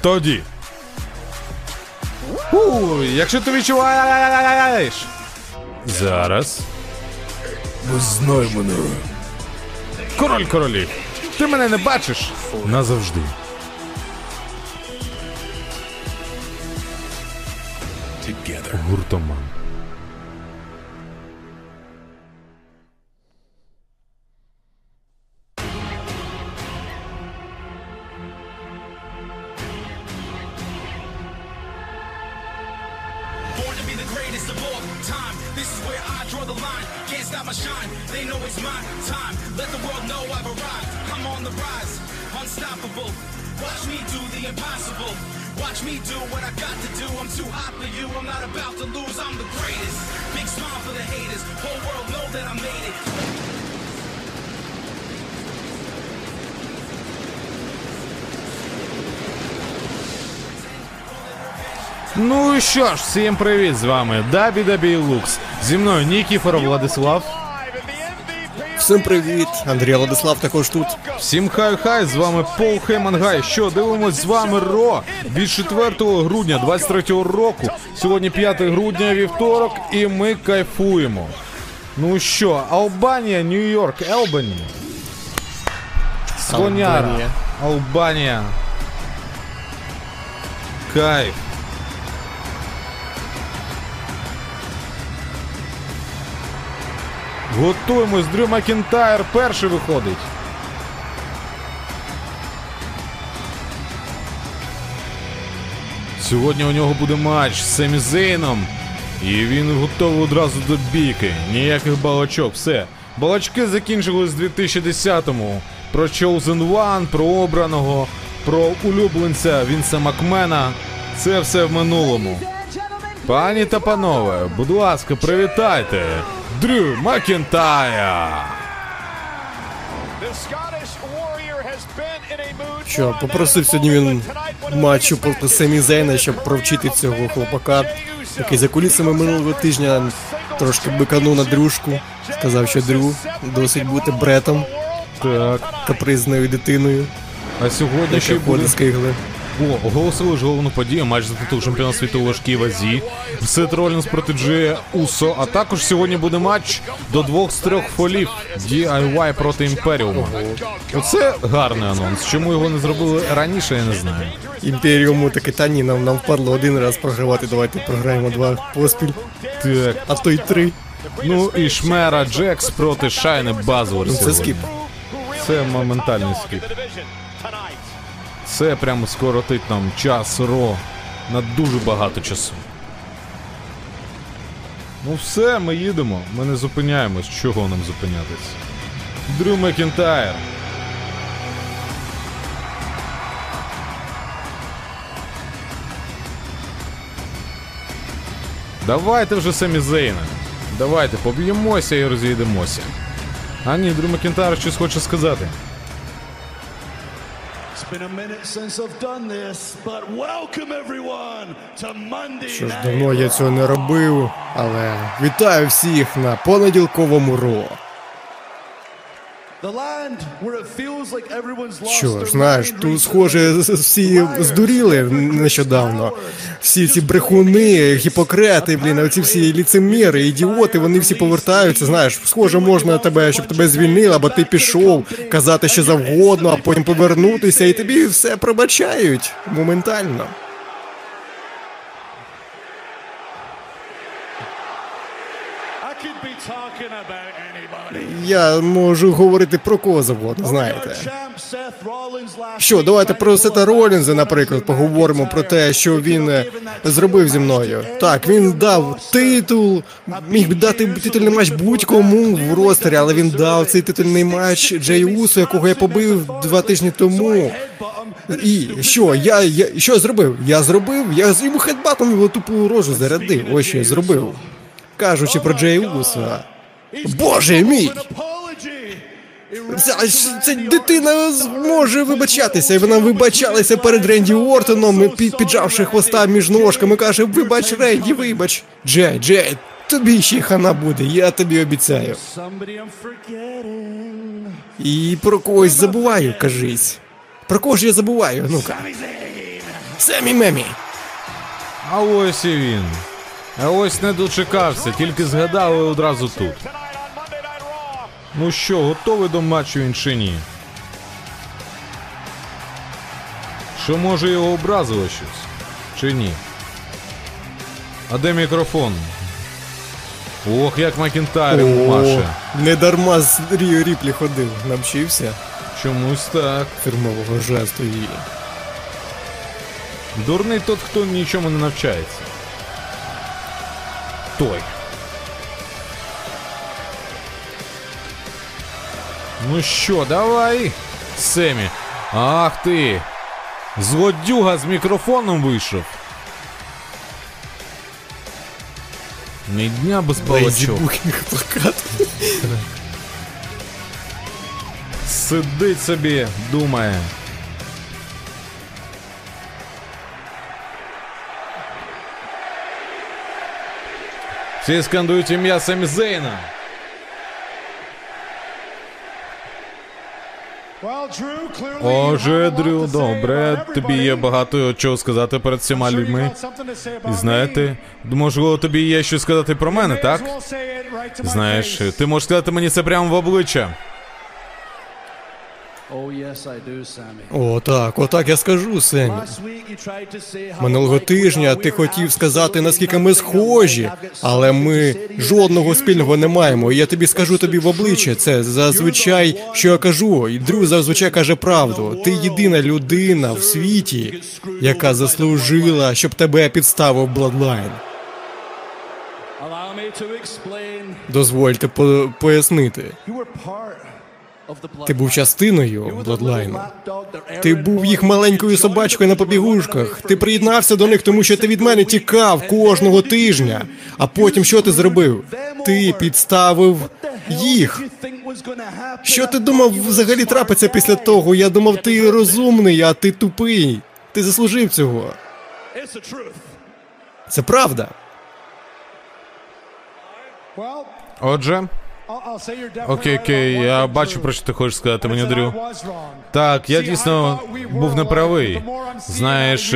Тоді. У, якщо ти відчуваєш. Зараз. Ми знай мене. Король королів. Ти мене не бачиш? Назавжди. Гуртоман. Всім привіт з вами Дабі Дабі Лукс. Зі мною Нікіфоров Владислав. Всім привіт! Андрій Владислав також тут. Всім хай-хай, з вами Пол Хеймангай. Що дивимось з вами Ро від 4 грудня 23 року. Сьогодні 5 грудня, вівторок, і ми кайфуємо. Ну що, Албанія, Нью-Йорк, Елбані. Слоняра. Албанія. Албанія. Кайф. Готуємось, Дрю Макінтайр перший виходить. Сьогодні у нього буде матч з Семі Зейном. І він готовий одразу до бійки. Ніяких балачок, все. Балачки закінчились в 2010-му. Про Chosen One, про обраного, про улюбленця Вінса Макмена. Це все в минулому. Пані та панове, будь ласка, привітайте Дрю Макінтая. Що, попросив сьогодні він матчу проти Семі Зейна, щоб провчити цього хлопака, який за кулісами минулого тижня трошки биканув на дрюшку. Сказав, що Дрю досить бути бретом, Так, капризною дитиною, а сьогодні ще буде з кигли. О, оголосили ж головну подію, матч за титул чемпіона світу у важкій вазі. Сет Ролінс проти Джея Усо. А також сьогодні буде матч до двох з трьох фолів DIY проти Імперіума. Оце гарний анонс. Чому його не зробили раніше, я не знаю. Імперіуму таки та ні, нам, нам впадло один раз програвати, давайте програємо два поспіль, Так, а то й три. ну і Шмера Джекс проти Шайни Базовер. Ну це сьогодні. скіп. Це моментальний скіп. Це прямо скоротить нам час ро на дуже багато часу. Ну все, ми їдемо, ми не зупиняємось. Чого нам зупинятись? Дрю Макінтайр. Давайте вже Семі Зейна. Давайте поб'ємося і розійдемося. А ні, Дрю Макінтайр щось хоче сказати. Been a minute since I've done this, but welcome everyone to Monday Що ж давно я цього не робив, але вітаю всіх на понеділковому Raw. Що ж, знаєш, тут схоже всі здуріли нещодавно. Всі ці брехуни, гіпокрети, блін, оці всі ліцеміри, ідіоти, вони всі повертаються. Знаєш, схоже, можна тебе, щоб тебе звільнили, або ти пішов, казати що завгодно, а потім повернутися, і тобі все пробачають моментально. Я можу говорити про кого завгодно, знаєте. Що, давайте про Сета Ролінза, наприклад, поговоримо про те, що він е, зробив зі мною. Так, він дав титул, міг би дати титульний матч будь-кому в ростері, але він дав цей титульний матч Джей Усу, якого я побив два тижні тому. І що, я, я що зробив? Я зробив, я з йому хедбатом його тупу рожу зарядив. Ось що я зробив. Кажучи про Джей Уса. Боже мій! apology. Ця, ця дитина зможе вибачатися, і вона вибачалася перед Ренді Ортоном, під, піджавши хвоста між ножками, каже: Вибач, Ренді, вибач. Джей, Джей, тобі ще хана буде, я тобі обіцяю. Somebody I'm forgetting. І про когось забуваю, кажись. Про кого ж я забуваю? Ну-ка. Семі Мемі. А ось і він. А ось не дочекався, тільки згадали одразу тут. Ну що, готовий до матчу він чи ні? Що може його образило щось? Чи ні? А де мікрофон? Ох, як Макінтайр маше. не дарма з Рією Ріплі ходив, навчився Чомусь так. фірмового жесту і. Дурний тот, хто нічому не навчається. Той. Ну що, давай, Семі. Ах ти. Злодюга з мікрофоном вийшов. Ні дня без балачок. Сидить собі, думає. Всі скандують ім'я Семі Зейна. Отже, Дрю, добре, тобі є багато чого сказати перед всіма людьми. І знаєте, можливо, тобі є що сказати про мене, так? Знаєш, ти можеш сказати мені це прямо в обличчя. О, так, отак я скажу, Семі. Минулого тижня ти хотів сказати, наскільки ми схожі, але ми жодного спільного не маємо. І я тобі скажу тобі в обличчя. Це зазвичай, що я кажу, і Дрю зазвичай каже правду. Ти єдина людина в світі, яка заслужила, щоб тебе підставив Bloodline. Дозвольте по- пояснити. Ти був частиною Bloodline. Ти був їх маленькою собачкою на побігушках. Ти приєднався до них, тому що ти від мене тікав кожного тижня. А потім що ти зробив? Ти підставив їх. Що ти думав взагалі трапиться після того? Я думав, ти розумний, а ти тупий. Ти заслужив цього. Це правда. Отже, окей, окей, я бачу, про що ти хочеш сказати мені, Дрю. Так, я дійсно був неправий. Знаєш,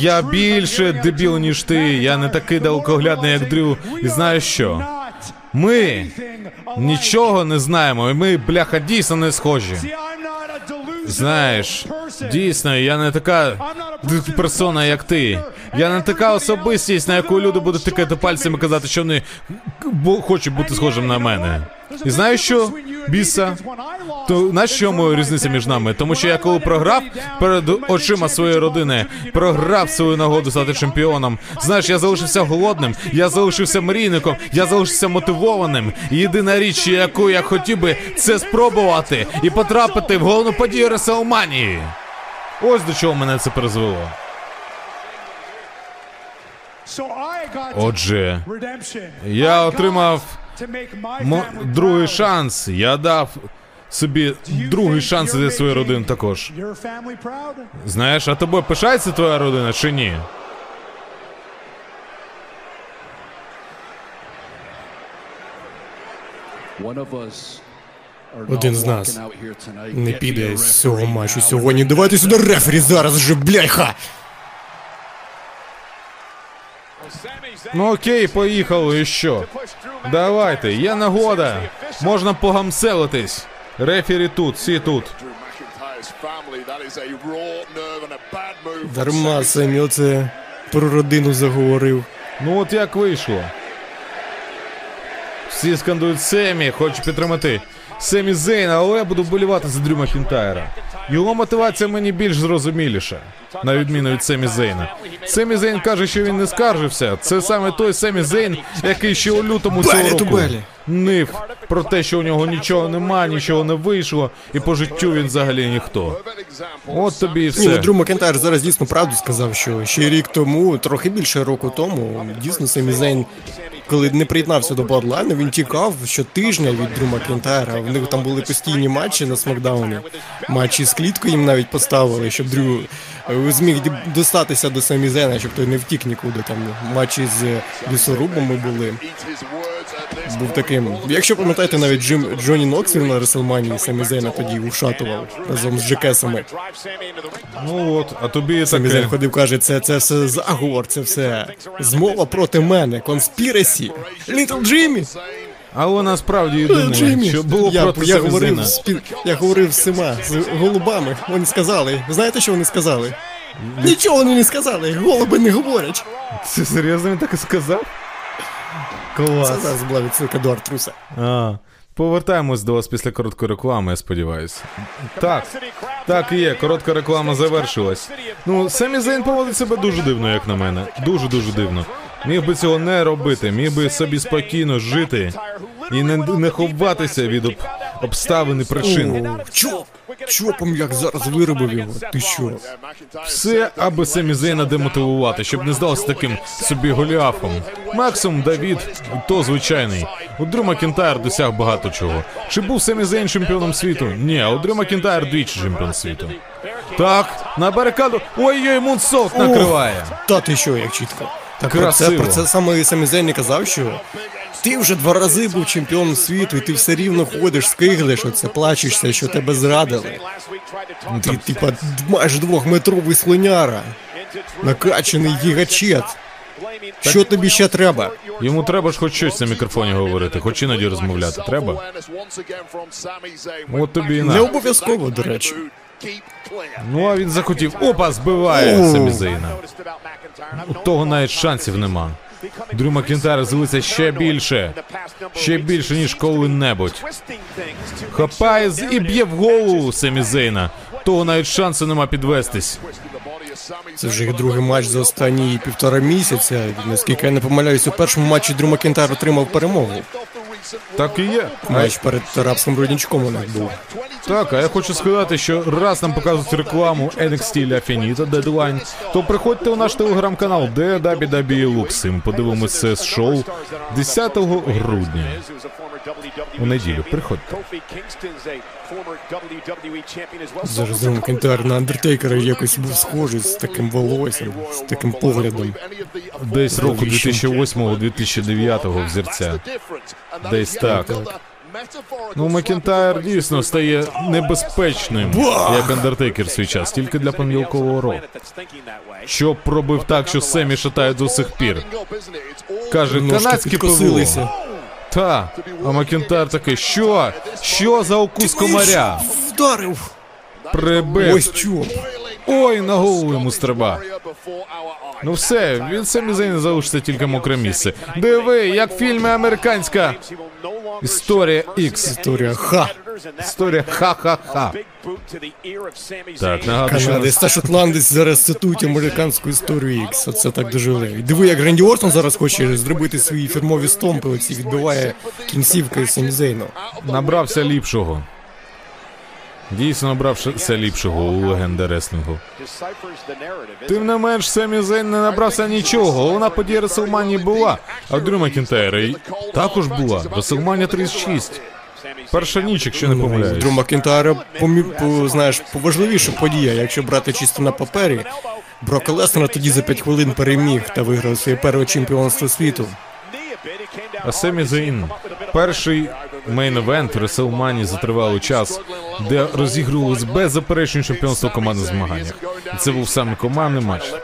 я більше дебіл, ніж ти. Я не такий далекоглядний, як Дрю. І знаєш що? Ми нічого не знаємо, і ми, бляха, дійсно не схожі. Знаєш, дійсно, я не така персона, як ти. Я не така особистість, на яку люди будуть тикати пальцями казати, що вони хочуть бути схожим на мене. І знаєш що, біса? То на чому різниця між нами? Тому що я коли програв перед очима своєї родини, програв свою нагоду стати чемпіоном. Знаєш, я залишився голодним, я залишився мрійником, я залишився мотивованим. Єдина річ, яку я хотів би, це спробувати і потрапити в головну подію Реселманії. Ось до чого мене це призвело. Отже, я отримав мо- другий шанс. Я дав собі другий шанс для своєї родини також. Знаєш, а тобою пишається твоя родина чи ні? Один з нас Не піде з цього матчу сьогодні. Давайте сюди рефері зараз же, бляха! Ну окей, поїхали, і що? Давайте, є нагода. Можна погамселитись. Рефері тут, всі тут. Дарма Семі оце про родину заговорив. Ну от як вийшло. Всі скандують Семі, хочу підтримати. Семі Зейна, але я буду вболівати за Дрю Макінтайра. Його мотивація мені більш зрозуміліша, на відміну від Семі Зейна. Семі Зейн каже, що він не скаржився. Це саме той Семі Зейн, який ще у лютому цього року нив про те, що у нього нічого нема, нічого не вийшло, і по життю він взагалі ніхто. От тобі і все. ну Дрю Макінтайр зараз дійсно правду сказав, що ще рік тому, трохи більше року тому, дійсно Семі Зейн, коли не приєднався до Bloodline, він тікав щотижня від Дрю Макінтайра. В них там були постійні матчі на Смакдауні. Матчі з кліткою їм навіть поставили, щоб Дрю е, зміг достатися до Самі Зена, щоб той не втік нікуди. Там матчі з лісорубами були. Був таким. Якщо пам'ятаєте, навіть Джим Джонні Ноксвілл на Реселманії Самі Зейна тоді ушатував разом з Джекесами. Ну от, а тобі Самі Зейн ходив, каже, це, це все заговор, це все змова проти мене, конспірасі. Літл Джиммі! Але насправді єдине, що було я, проти я, говорив з, я говорив з всіма, з голубами. Вони сказали. Знаєте, що вони сказали? Нічого вони не сказали, голуби не говорять. Це серйозно він так і сказав? Це Клас. зараз була відсилка до Артруса. А, повертаємось до вас після короткої реклами, я сподіваюся. Так, так і є, коротка реклама завершилась. Ну, Семі Зейн поводить себе дуже дивно, як на мене. Дуже-дуже дивно. Міг би цього не робити, міг би собі спокійно жити і не, не ховатися від об, обставин і причин. О! Чопом як зараз виробив його. Ти що? Все, аби Семі Зейна демотивувати, щоб не здався таким собі голіафом. Максимум Давід, то звичайний. У Дрю Макінтайр досяг багато чого. Чи був Семі Зейн чемпіоном світу? Ні, у Дрю Макінтайр двічі чемпіон світу. Так, на барикаду. Ой-ой, Мунсолт накриває. Та ти що, як чітко. Так про це, про це саме Семі Зейн і казав, що ти вже два рази був чемпіоном світу, і ти все рівно ходиш, скиглиш, оце плачешся, що тебе зрадили. Ти, типа, майже двохметровий слоняра, накачаний гігачад. Що тобі ще треба? Йому треба ж хоч щось на мікрофоні говорити, хоч іноді розмовляти. Треба. От тобі і Не обов'язково, до речі. Ну а він захотів. Опа, збиває О. Семі Зейна. У того навіть шансів нема. Дрю Макінтайр злиться ще більше. Ще більше, ніж коли-небудь. Хапає і б'є в голову Семі Зейна. Того навіть шансу нема підвестись. Це вже їх другий матч за останні півтора місяця. Наскільки я не помиляюсь, у першому матчі Дрю Макінтайр отримав перемогу. Так і є. Матч перед рабським родничком у них був. так, а я хочу сказати, що раз нам показують рекламу NXT Deadline, то приходьте у наш телеграм-канал De Lux. І ми подивимося це з шоу 10 грудня. У неділю приходьте. Зараз Дрю Макінтайр на Андертейкера якось був схожий з таким волоссям, з таким поглядом. Десь року 2008-2009 взірця. Десь так. Ну, Макінтайр дійсно стає небезпечним, як Андертейкер свій час, тільки для понеділкового року. Що пробив так, що Семі шатає до сих пір. Каже, ПВО. підкосилися. Та, а Макінтар такий, що? Що за укус комаря? Вдарив! Прибив. Ось чу. Ой, на голову йому стриба. Ну все, він самі Зейн залишиться тільки мокре місце. Диви, як в фільмі американська історія X. Історія ха. Історія ха-ха-ха. Так, нагадую, та шотландець зараз цитують американську історію X. Оце так дожили. І диви, як Ренді Ортон зараз хоче зробити свої фірмові стомпи, оці відбиває кінцівкою Семізейну. набрався ліпшого. Дійсно набрався ліпшого у легенди реслінгу. Тим не менш, Семі Зейн не набрався нічого. Головна подія Реселманії була, а Дрю Макінтайра також була. Реслманія 36. Перша ніч, якщо не Дрю помиляюсь. Макінтайра, помі... по, знаєш, поважливіша подія, якщо брати чисто на папері. Брока Леснера тоді за 5 хвилин переміг та виграв своє перше чемпіонство світу. А Семі Зейн перший мейн-евент Реслманії за тривалий час, де розігрувалось беззаперечне чемпіонство в командних змаганнях. Це був саме командний матч.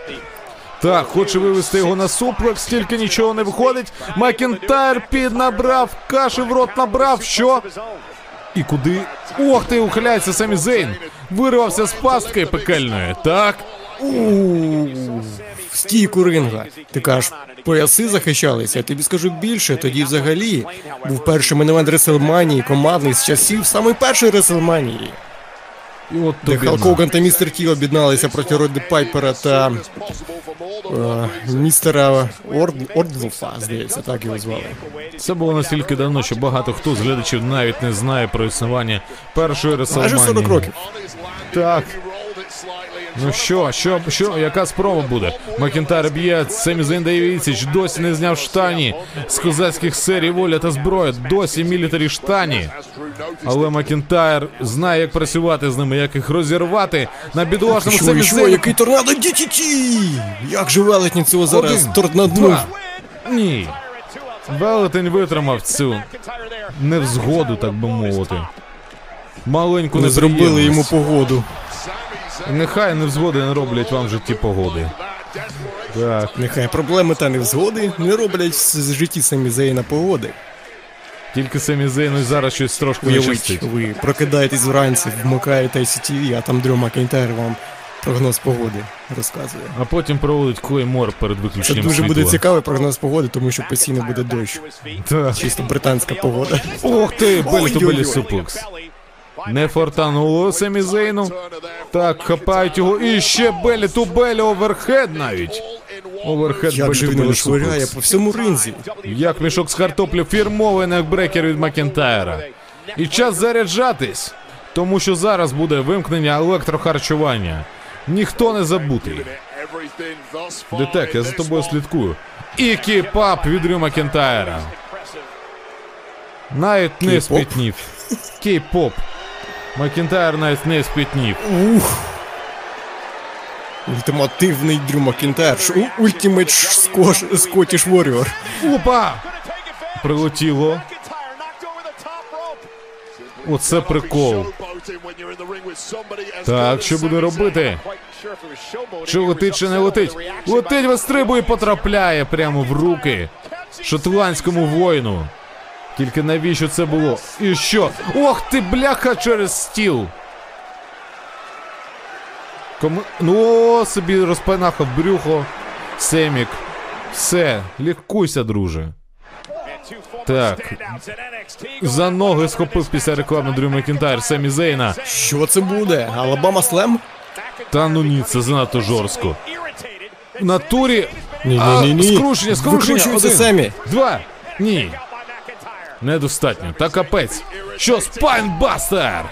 Так, хоче вивести його на суплекс, тільки нічого не виходить. Макінтайр піднабрав, каші в рот набрав. Що? І куди? Ох ти, ухиляється Семі Зейн. Вирвався з пастки пекельної. Так. В стійку ринга. Ти кажеш, пояси захищалися. Я тобі скажу більше. Тоді взагалі був перший main event Реселманії, командний з часів самої першої Реселманії. І от Де тобі. Халк на. Хоган та містер Ті об'єдналися проти Роді Пайпера та е, містера Орд... Орндорфа, здається, так його звали. Це було настільки давно, що багато хто з глядачів навіть не знає про існування першої Майже Реселманії. 40 років. Так. Ну що, що, що, яка спроба буде? Макінтайр б'є, Семі Зейн дає досі не зняв штані з козацьких серій воля та зброя, досі мілітарі штані. Але Макінтайр знає, як працювати з ними, як їх розірвати на бідолашному що, який tornado DDT! Як же велетні цього зараз торнаднув? Ні. Велетень витримав цю невзгоду, так би мовити. Маленьку Не зробили йому погоду. Нехай невзгоди не роблять вам в житті погоди. Так, Нехай проблеми та невзгоди не роблять в житті самі Зейна погоди. тільки самі Зейну зараз щось трошки не Уявіть, щастить. ви прокидаєтесь вранці, вмикаєте ICTV, а там Дрю Макентайр вам прогноз погоди розказує. А потім проводить клеймор перед Це дуже світла. буде цікавий прогноз погоди, тому що постійно буде дощ. Так. Чисто британська погода. Ох ти, belly to belly суплекс. Не фортануло Семі Зейну. Так, хапають його. І ще belly to belly overhead навіть. Overhead Як же швиряє по всьому ринзі. Як мішок з картоплі фірмовий neckbreaker від Макентайра. І час заряджатись, тому що зараз буде вимкнення електрохарчування. Ніхто не забутий. ДТЕК, я за тобою слідкую. І kip-up від Дрю Макентайра. Навіть не спітнів. Kip-up. Макентайр навіть не спітнів. Ух. Ультимативний Дрю у- Ultimate Scottish Warrior. Опа! Прилетіло. Оце прикол. Так, що буде робити? Чи летить, чи не летить? Летить, вистрибує і потрапляє прямо в руки шотландському воїну. Тільки навіщо це було? І що? Ох ти, бляха, через стіл. Кому... Ну, о, собі розпанахав брюхо. Семік. Все, лікуйся, друже. Так. За ноги схопив після реклами Дрю Макінтайр Семі Зейна. Що це буде? Alabama Slam? Та ну ні, це занадто жорстко. В натурі. Ні, А, ні, ні, ні. скручення, скручення. Викручується Один. Семі. Два. Ні. Недостатньо. Та капець. Що, spinebuster?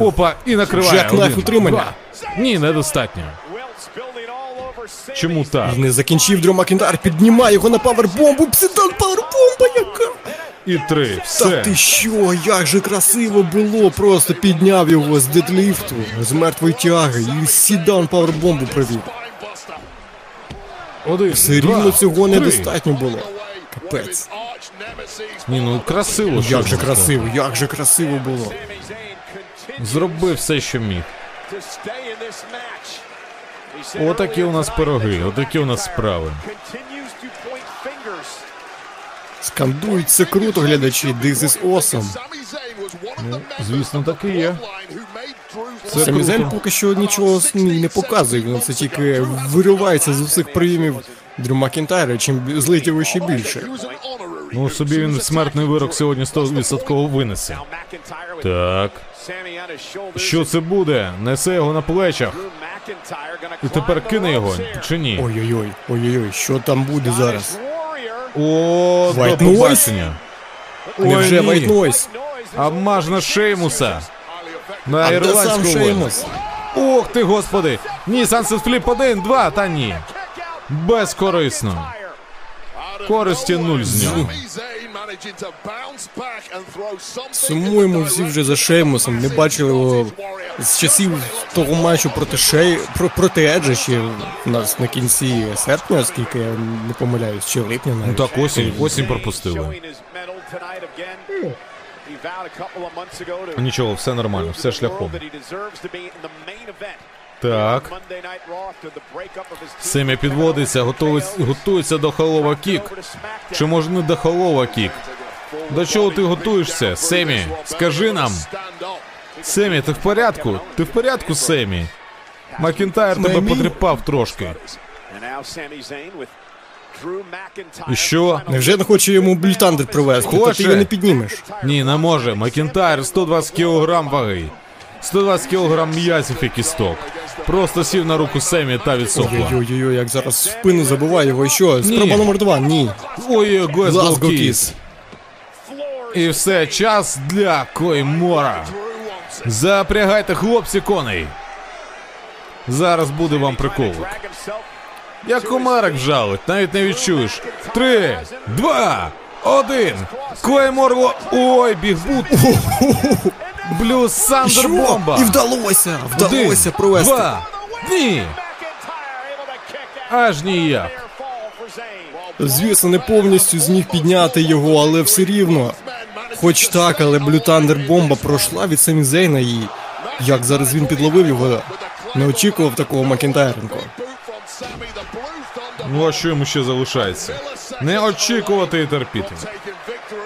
Опа, і накриває. Jackknife утримання. два. Ні, недостатньо. Чому так? Не закінчив Дрю Макентайр, піднімає його на павербомбу. Sit-down павербомба яка! І три. Та ти що, як же красиво було, просто підняв його з дедліфту, з мертвої тяги і sit-down павербомбу провів. Один. Все два, рівно цього три. недостатньо було. Капець. Ні, ну красиво. що Як же це. красиво, як же красиво було. Зробив все, що міг. Отакі у нас пироги, отакі у нас справи. Скандують це круто, глядачі. This is awesome. Звісно, так і є. Це Самізель круто. поки що нічого с- не показує, він це тільки виривається з усіх прийомів Дрю Макінтайра, чим злить його ще більше. Ну, собі він смертний вирок сьогодні 100% винесе. Так. Що це буде? Несе його на плечах. І тепер кине його чи ні? Ой-ой-ой, ой-ой-ой, що там буде зараз? О, до побачення. Невже ні. White на Шеймуса. На ірландську. Шеймус? Ох ти, господи! Ні, Сансет Фліп 1, 2, та ні. Безкорисно. Користі нуль з нього. Сумуємо всі вже за Шеймусом, не бачили його з часів того матчу проти Шей... про... проти Еджа ще у нас на кінці серпня, оскільки я не помиляюсь, чи липня навіть. Ну так осінь, осінь пропустили. Нічого, все нормально, все шляхом. Так. Семі підводиться, готується до Helluva Kick. Чи може не до Helluva Kick? До чого ти готуєшся, Семі? Скажи нам. Семі, ти в порядку? Ти в порядку, Семі? Макінтайр тебе Семі? потріпав трошки. І що? Невже не хоче йому Блютандер провести? Та ти його не піднімеш. Ні, не може. Макінтайр 120 кг ваги. 120 кг м'язів і кісток. Просто сів на руку Семі та відсохла. Ой-ой-ой, як зараз в спину забиває його. І що? Спроба номер два. Ні. Ой, Kiss. Kiss. І все, час для Клеймора. Запрягайте, хлопці, коней. Зараз буде вам приколок. Як комарик вжалить, навіть не відчуєш. Три, два, один. Клеймор... ло- Ой, бігбут. Блюз Сандер бомба. І вдалося! Вдалося Один, провести. Два. Ні. Аж ніяк. Звісно, не повністю зміг підняти його, але все рівно. Хоч так, але Блю Тандер бомба пройшла від Самі Зейна і як зараз він підловив його, не очікував такого Макентайренко. Ну а що йому ще залишається? Не очікувати і терпіти.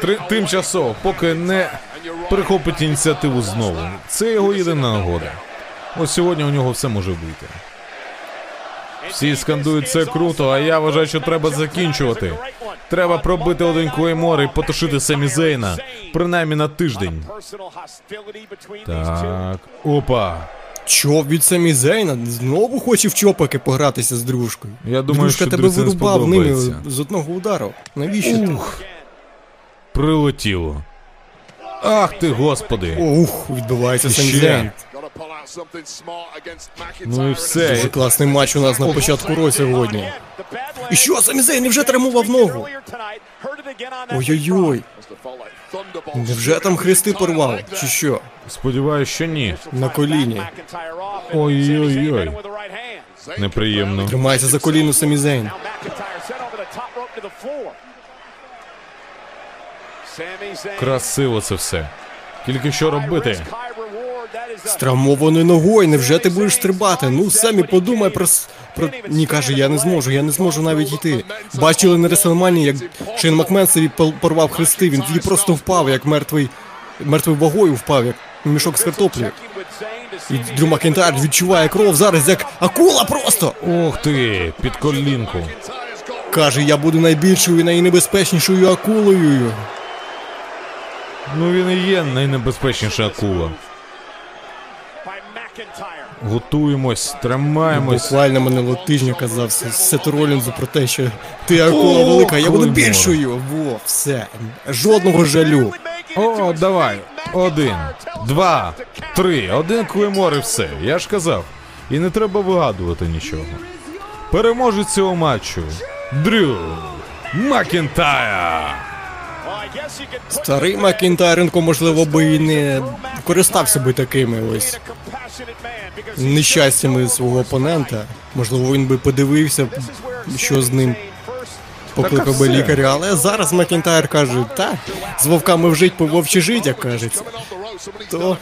Три, тимчасово, поки не перехопить ініціативу знову. Це його єдина нагода. Ось сьогодні у нього все може вийти. Всі скандують це круто, а я вважаю, що треба закінчувати. Треба пробити один клеймор і потушити Семі Зейна, принаймні на тиждень. Так, опа. Чоп від Самі Зейна знову хоче в чопаки погратися з дружкою. Я думаю, Дружка що тебе вирубав ними з одного удару. Навіщо? ти? Ух. Прилетіло. Ах ти, господи. Ух, відбувається Самі Ну і все. Дуже класний матч у нас на початку року сьогодні. І що, Самі Зейн невже травмував ногу? Ой-ой-ой. Невже там хрести порвав? Чи що? Сподіваюсь, що ні. На коліні. Ой-ой-ой. Неприємно. Тримайся за коліно Самі Зейн. Красиво це все. Тільки що робити? З травмованою ногою, невже ти будеш стрибати? Ну, самі подумай про... про... Ні, каже, я не зможу, я не зможу навіть йти. Бачили на Реселманії, як Шейн Макмен собі порвав хрести, він тоді просто впав, як мертвий, мертвою вагою впав, як мішок з картоплею. І Дрю Макентайр відчуває кров зараз, як акула просто! Ох ти, під колінку. Каже, я буду найбільшою і найнебезпечнішою акулою. Ну він і є найнебезпечніша акула. Готуємось, тримаємось. Буквально минулого тижня казав Се- Сету Ролінзу про те, що ти акула велика, я буду більшою. Во, все. Жодного жалю. О, давай. Один, два, три. Один клеймор і все. Я ж казав. І не треба вигадувати нічого. Переможець цього матчу. Дрю Макінтайр. Старий Макінтайренко, можливо, би і не користався би такими ось нещастями свого опонента. Можливо, він би подивився, що з ним покликав би лікаря, але зараз Макінтайр каже, так, з вовками вжить по вовчі жить, як кажеться. То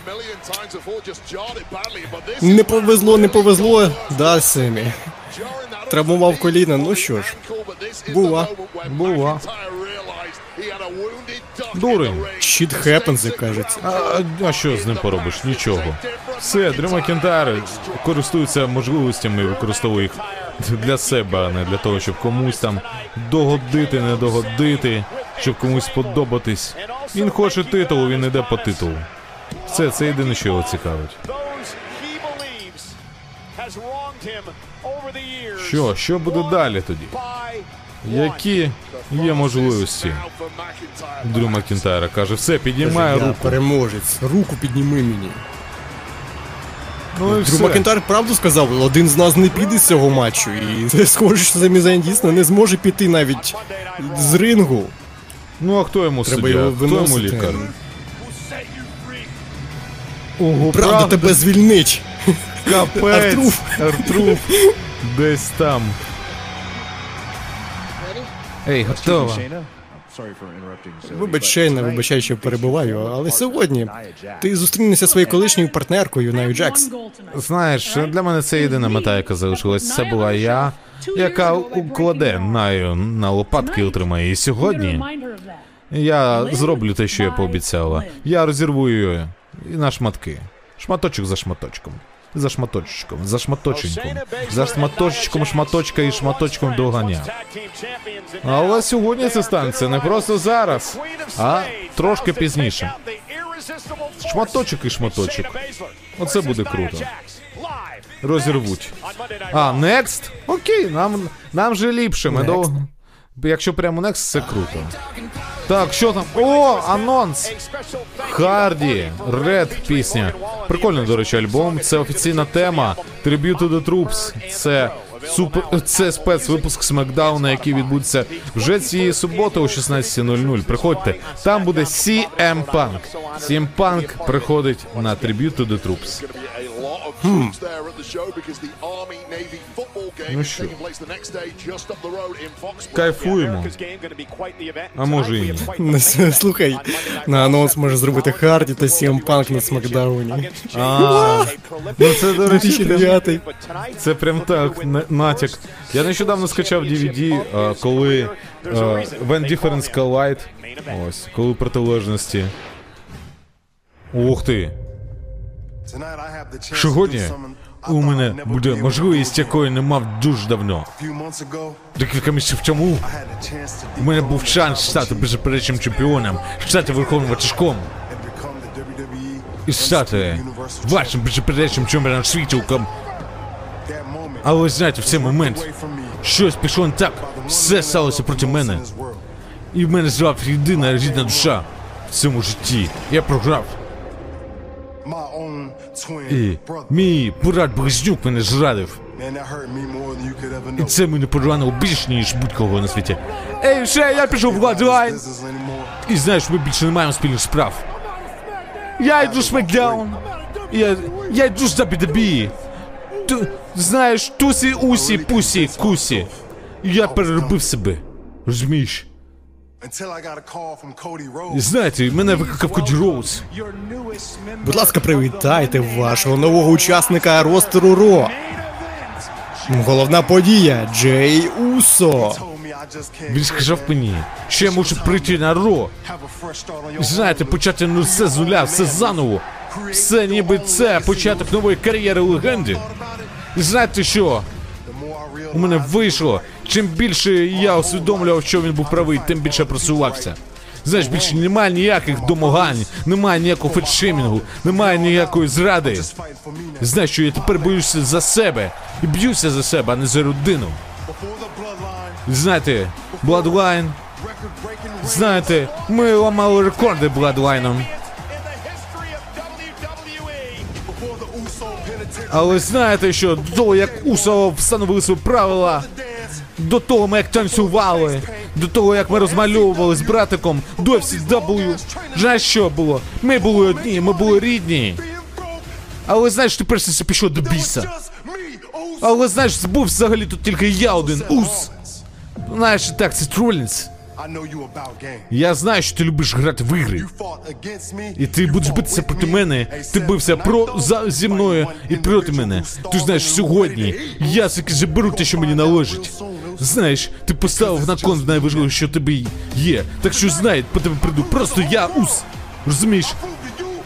не повезло, не повезло, да, Семі. Травмував коліна, ну що ж, бува. Бува. Дурень. Shit happens, як кажеться. А, а що з ним поробиш? Нічого. Все, Дрю Макінтайр користується можливостями використовує їх для себе, а не для того, щоб комусь там догодити, не догодити, щоб комусь сподобатись. Він хоче титулу, він іде по титулу. Все, це єдине, що його цікавить. Що, що буде далі тоді? Які є можливості? Дрю Макінтайр каже, все, піднімає руку. переможець, руку підніми мені. Ну і Дрю все. Макентар правду сказав, один з нас не піде з цього матчу. І це схоже, що Самі Зайн дійсно не зможе піти навіть з рингу. Ну а хто йому Треба суддя? його Хто йому виносити. лікар? Ого, Правда тебе звільнить. Капець. Артруф. Артруф. Десь там. Ей, готова. Вибач, Шейна, вибачай, що перебуваю, але сьогодні ти зустрінешся своєю колишньою партнеркою Наю Джекс. Знаєш, для мене це єдина мета, яка залишилась. Це була я, яка укладе Наю на лопатки і утримає. І сьогодні я зроблю те, що я пообіцяла. Я розірву її на шматки. Шматочок за шматочком. За шматочком, за шматоченьком, за шматочком, шматочка і шматочком доганя. Але сьогодні це станеться не просто зараз, а трошки пізніше. Шматочок і шматочок. Оце буде круто. Розірвуть. А, next? Окей, нам, нам же ліпше. Ми Next. до... Якщо прямо next, це круто. Так, що там? О, анонс! Харді, Ред пісня. Прикольно, до речі, альбом. Це офіційна тема. Tribute to the Troops. Це Супер це спецвипуск Смакдауна, який відбудеться вже цієї суботи о 16.00. Приходьте, там буде CM Punk. CM Punk приходить на трибют to the Troops. Hmm. Ну що, кайфуємо. А може і ні. Слухай, на анонс може зробити Харді та CM Punk на Смакдауні. А, ну це до речі, прям- 2009. це прям так на- натяк. Я нещодавно скачав DVD, а, коли а, When Difference Collide. Ось, коли протилежності. Ух ти! Сьогодні у мене буде можливість, якої не мав дуже давно. Декілька місяців тому у мене був шанс стати беззаперечним чемпіоном, стати верховним ватажком і стати вашим беззаперечним чемпіоном світу. Але знаєте, в цей момент щось пішло не так, все сталося проти мене. І в мене звав єдина рідна душа в цьому житті. Я програв. І мій брат Близнюк мене зрадив. І це мене поранило більше, ніж будь-кого на світі. Ей, все, я пішов в Bloodline. І знаєш, ми більше не маємо спільних справ. Я йду смакдаун. Я, я йду з WWE. Знаєш, тусі, усі, пусі, кусі. Я переробив себе. Розумієш? Знаєте, мене викликав Коді Роуз. Будь ласка, привітайте вашого нового учасника ростеру Ро. Головна подія Джей Усо. Він сказав мені, що я можу прийти на Ро. Знаєте, почати ну все з нуля, все заново. Все ніби це початок нової кар'єри легенди. І знаєте що? У мене вийшло. Чим більше я усвідомлював, що він був правий, тим більше просувався. Знаєш, більше немає ніяких домагань, немає ніякого фетшимінгу, немає ніякої зради. Знаєш, що я тепер боюся за себе і б'юся за себе, а не за родину. Знаєте, Bloodline, знаєте, ми ламали рекорди Bloodline. Але знаєте, що до як Усо встановили свої правила, до того, ми як танцювали, до того, як ми розмальовували з братиком до FCW, знаєш що було? Ми були одні, ми були рідні. Але знаєш, тепер все пішло до біса. Але знаєш, був взагалі тут тільки я один, ус. Знаєш, так, це тролінс. Я знаю, що ти любиш грати в ігри. І ти будеш битися проти мене. Ти бився про за зі мною і проти мене. Ти знаєш, сьогодні я таки заберу те, що мені належить. Знаєш, ти поставив на кон найважливіше, що тобі є. Так що знай, по тебе прийду. Просто я ус. Розумієш?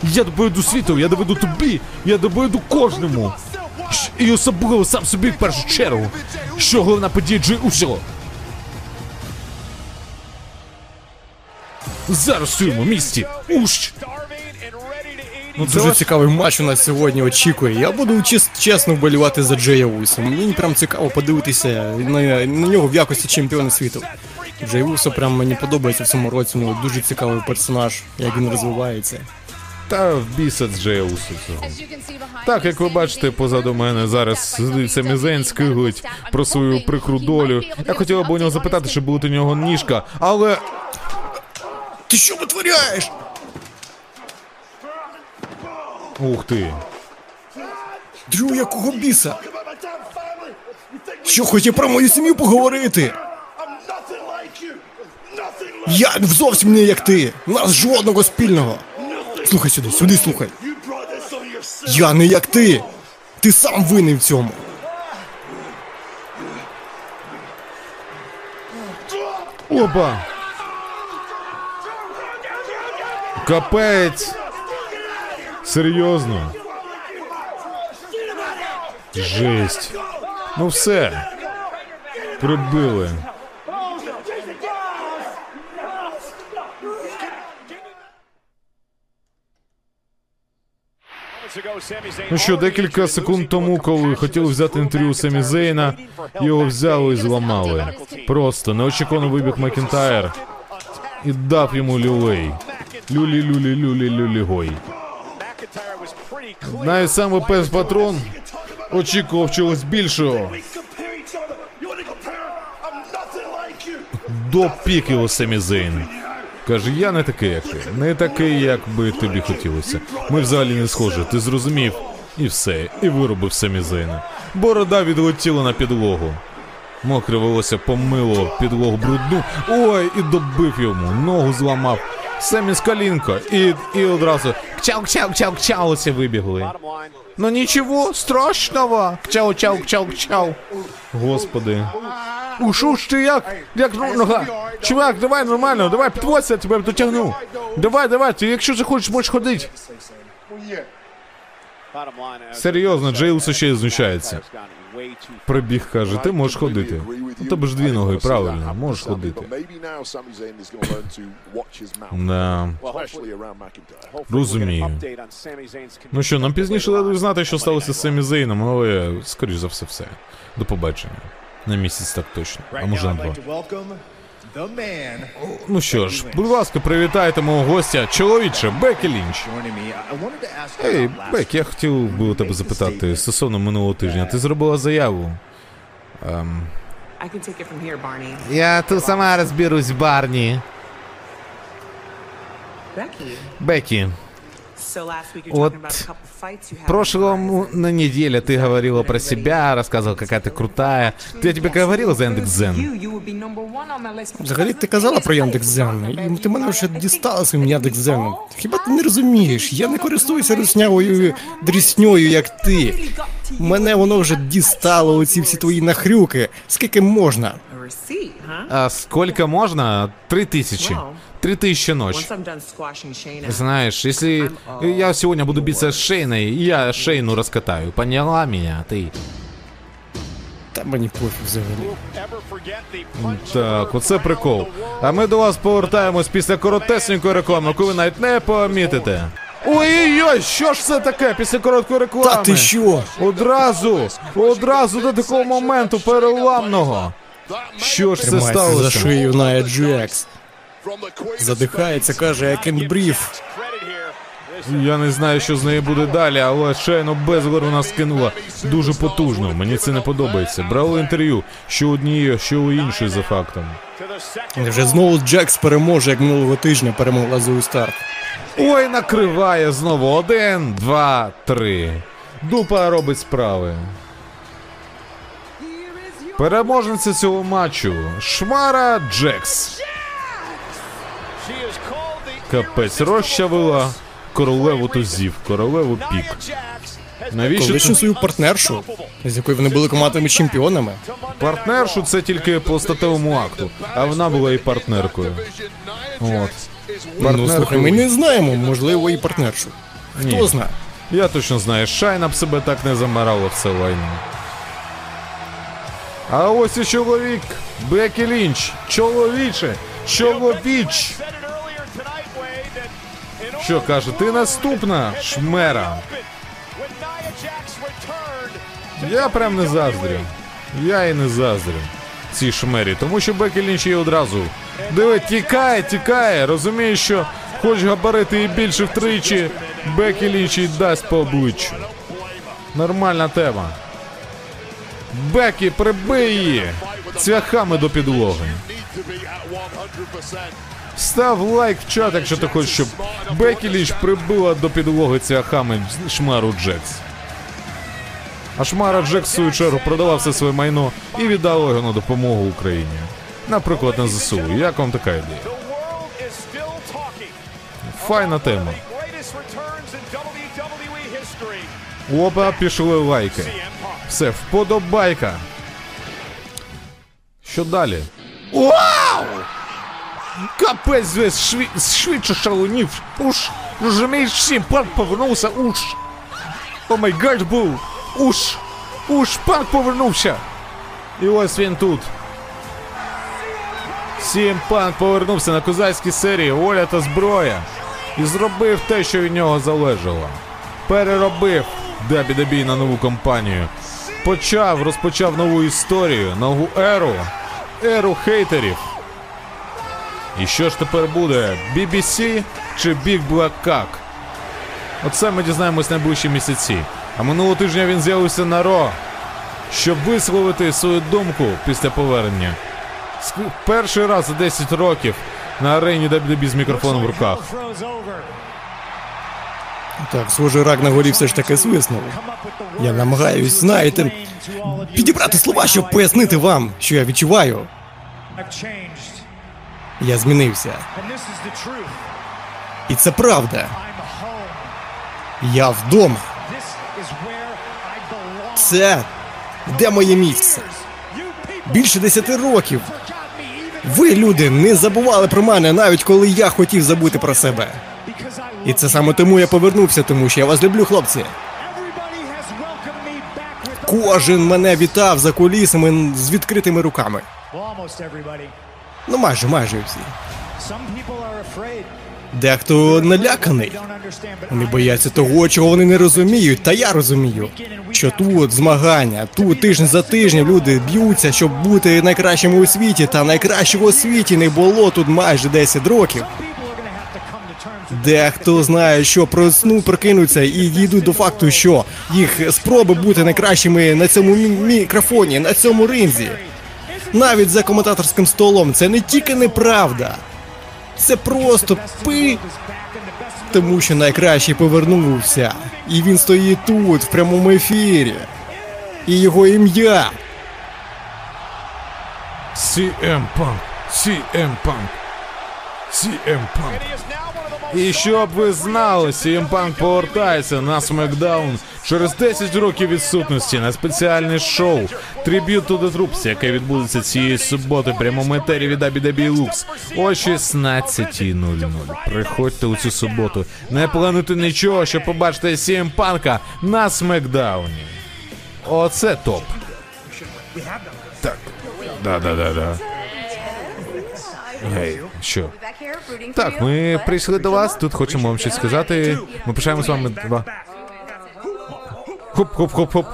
Я доведу світу, я доведу тобі, я доведу кожному. І особливо сам собі в першу чергу. Що головна подія Джей Усо. Зараз в цьому місті. Ущ! Ну, Дуже цікавий матч у нас сьогодні очікує. Я буду чес- чесно вболівати за Джея Усо. Мені прям цікаво подивитися на, на нього в якості чемпіона світу. Джей Усо прям мені подобається в цьому році. Ну, дуже цікавий персонаж, як він розвивається. Та в біса з Джея Усо цього. Так, як ви бачите, позаду мене зараз сидить Самі Зейн, скиглить про свою прикру долю. Я хотіла б у нього запитати, чи була у нього ніжка, але. Ти що витворяєш? Ух ти. Дрю, якого біса? Що хотів про мою сім'ю поговорити? Я зовсім не як ти. У нас жодного спільного. Слухай сюди, сюди слухай. Я не як ти. Ти сам винен в цьому. Опа! Капець! Серйозно? Жесть. Ну все. Прибили. Ну що, декілька секунд тому, коли хотіли взяти інтерв'ю Семі Зейна, його взяли і зламали. Просто неочікувано вибіг Макінтайр і дав йому люлей. Люлі-люлі-люлі-люлі-гой. Навіть сам ВПС патрон очікував чогось більшого. До піки у Зейн. Каже, я не такий, як ти. Не такий, як би тобі хотілося. Ми взагалі не схожі, ти зрозумів. І все, і виробив Зейна. Борода відлетіла на підлогу. Мокре волосся помило підлогу брудну. Ой, і добив йому, ногу зламав. Семі з колінка. І, і одразу кчау, кчау, кчау, кчау, усі вибігли. Ну нічого страшного. Кчау, кчау, кчау, кчау. Господи. Уж уж ти як? Як нога? Чувак, давай нормально, давай підводься, я тебе дотягну. Давай, давай, ти якщо захочеш, можеш ходити. Серйозно, Джейлс ще знущається. Прибіг, каже, ти можеш ходити. У тебе ж дві ноги, правильно, можеш ходити. Да. Розумію. Ну що, нам пізніше дадуть знати, що сталося з Семі Зейном, але скоріш за все все. До побачення. На місяць так точно, а може на два. Ну що ж, будь ласка, привітайте мого гостя, чоловіче, Бекі Лінч. Ей, Бек, я хотів би у тебе запитати стосовно минулого тижня. Ти зробила заяву. Ем, I can take it from here, Barney. я тут сама розберусь, Барні. Бекі, Вот прошлому на неделе ты говорила про себя, рассказывала, какая ты крутая. Я тебе говорила за Яндекс.Зен? Взагалі ти казала про Яндекс.Зен, і ти мене вже дістала своїм Яндекс.Зеном. Хіба ти не розумієш? Я не користуюся руснявою дрісньою, як ти. Мене воно вже дістало оці всі твої нахрюки. Скільки можна? А сколько можна? Три тисячі. 3000 ночь. Знаешь, если я сегодня буду биться с Шейной, я Шейну раскатаю. Поняла меня, ты? Там мені пофіг взагалі. Так, оце прикол. А ми до вас повертаємось після коротесенької реклами, яку ви навіть не помітите. Ой-ой-ой, що ж це таке після короткої реклами? Та ти що? Одразу, одразу до такого моменту переламного. Що ж це сталося? за шию на Джекс. Задихається, каже, I can't breathe. Я не знаю, що з нею буде далі, але Шейно безгору нас кинула дуже потужно. Мені це не подобається. Брали інтерв'ю, що у однієї, що у іншої за фактом. Вже знову Джекс переможе, як минулого тижня перемогла Зою Старк. Ой, накриває знову. Один, два, три. Дупа робить справи. Переможниця цього матчу Шмара Джекс. Капець розчавила королеву тузів, королеву пік. Навіщо Колишню свою партнершу, з якою вони були командними чемпіонами. партнершу? Це тільки по статевому акту, а вона була і партнеркою. От. Ну, слухай, ми не знаємо, можливо, і партнершу. Ні. Хто знає? Я точно знаю, Шайна б себе так не замарала в це лайно. А ось і чоловік. Бекі Лінч. Чоловіче. Чоловіч. Що каже, ти наступна, шмера. Я прям не заздрю. Я і не заздрю. Цій шмері, тому що Бекі Лінч її одразу. Диви, тікає, тікає. Розуміє, що хоч габарити і більше втричі, Бекі Лінч їй дасть по обличчю. Нормальна тема. Бекі, прибий її цвяхами до підлоги. Став лайк в чат, якщо ти хочеш, щоб Бекі Лінч прибила до підлоги цвяхами шмару Джекс. А Шмара Джекс, в свою чергу, продала все своє майно і віддала його на допомогу Україні. Наприклад, на ЗСУ. Як вам така ідея? Файна тема. Опа, пішли лайки. Все, вподобайка. Що далі? Вау! Капець весь шві... швидше шалунів. Уж, розумієш, всім панк повернувся, уж. О май гад був. Уж, уж панк повернувся. І ось він тут. Сім панк повернувся на козацькій серії Оля та зброя. І зробив те, що від нього залежало. Переробив Дабі Дабі на нову компанію. Почав, розпочав нову історію, нову еру. Еру хейтерів. І що ж тепер буде? BBC чи Big Black Cock? Оце ми дізнаємось найближчі місяці. А минулого тижня він з'явився на Ро, щоб висловити свою думку після повернення. Перший раз за 10 років на арені WWE з мікрофоном в руках. Так, схоже, рак на горі все ж таки свиснув. Я намагаюсь, знаєте, підібрати слова, щоб пояснити вам, що я відчуваю. Я змінився. І це правда. Я вдома. Це де моє місце? Більше десяти років. Ви, люди, не забували про мене, навіть коли я хотів забути про себе. І це саме тому я повернувся, тому що я вас люблю, хлопці. Кожен мене вітав за кулісами з відкритими руками. Ну, майже, майже всі. Дехто наляканий. Вони бояться того, чого вони не розуміють, та я розумію. Що тут змагання, тут тиждень за тижнем люди б'ються, щоб бути найкращими у світі, та найкращого у світі не було тут майже 10 років. Дехто знає, що просну прокинуться і дійдуть до факту, що їх спроби бути найкращими на цьому мі- мікрофоні, на цьому ринзі. Навіть за коментаторським столом це не тільки неправда. Це просто пи. Тому що найкращий повернувся. І він стоїть тут, в прямому ефірі. І його ім'я. CM Punk, CM Punk, CM Punk. І щоб ви знали, Punk повертається на SmackDown через 10 років відсутності на спеціальне шоу Tribute to the Troops, яке відбудеться цієї суботи в прямому етері від WWE Lux о 16.00. Приходьте у цю суботу. Не плануйте нічого, щоб побачити CM Punk на смакдауні. Оце топ. Так. Да-да-да-да. Гей, що? Так, ми прийшли до вас, тут хочемо вам щось сказати. Ми пишаємо з вами два. Хоп-хоп-хоп-хоп.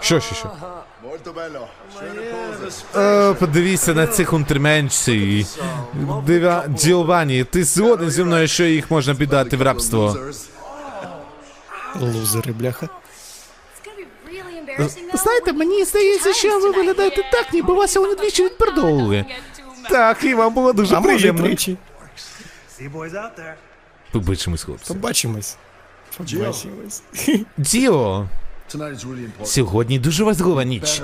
Що, що, що? Е, подивіться на цих унтерменші. Дива... Ділвані, ти згоден зі мною, що їх можна піддати в рабство? Лузери, бляха. Знаєте, мені здається, що ви виглядаєте так, ніби вас сьогодні двічі відпердовували. Так, і вам було дуже А може приємно. тричі. Побачимось, хлопці. Побачимось. Побачимось. Діо, сьогодні дуже важлива ніч.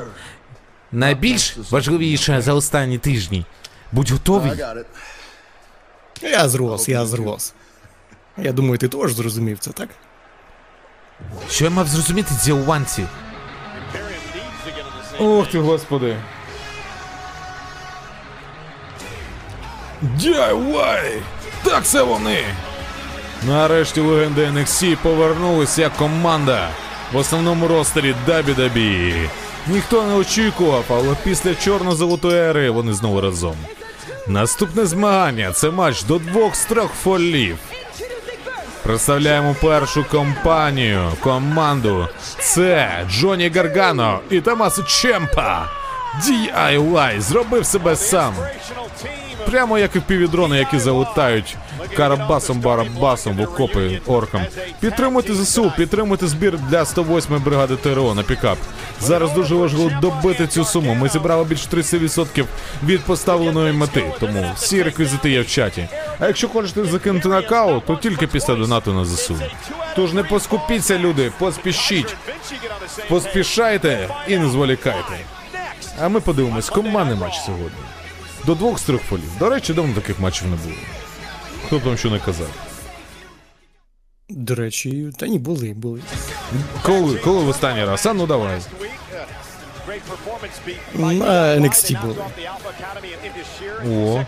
Найбільш важливіша за останні тижні. Будь готовий. Я зрос, я зрос. Я думаю, ти теж зрозумів це, так? Що я мав зрозуміти діованці? Ох ти, господи. DIY! Так це вони! Нарешті легенди NXT повернулися як команда в основному ростері WWE. Ніхто не очікував, але після чорно-золотої ери вони знову разом. Наступне змагання це матч до двох трьох фолів. Представляємо першу компанію, команду. Це Джоні Гаргано і Томасо Чемпа. DIY зробив себе сам. Прямо як і півдрони, які залутають карабасом-барабасом в окопи оркам. Підтримуйте ЗСУ, підтримуйте збір для 108-ї бригади ТРО на пікап. Зараз дуже важливо добити цю суму. Ми зібрали більше 30% від поставленої мети, тому всі реквізити є в чаті. А якщо хочете закинути на каву, то тільки після донату на ЗСУ. Тож не поскупіться, люди, поспішіть. Поспішайте і не зволікайте. А ми подивимось, командний матч сьогодні. До двох з трьох фолів. До речі, давно таких матчів не було. Хто б там що не казав? До речі, та ні, були, були. Коли, коли в останній раз? А ну давай. На NXT були. О.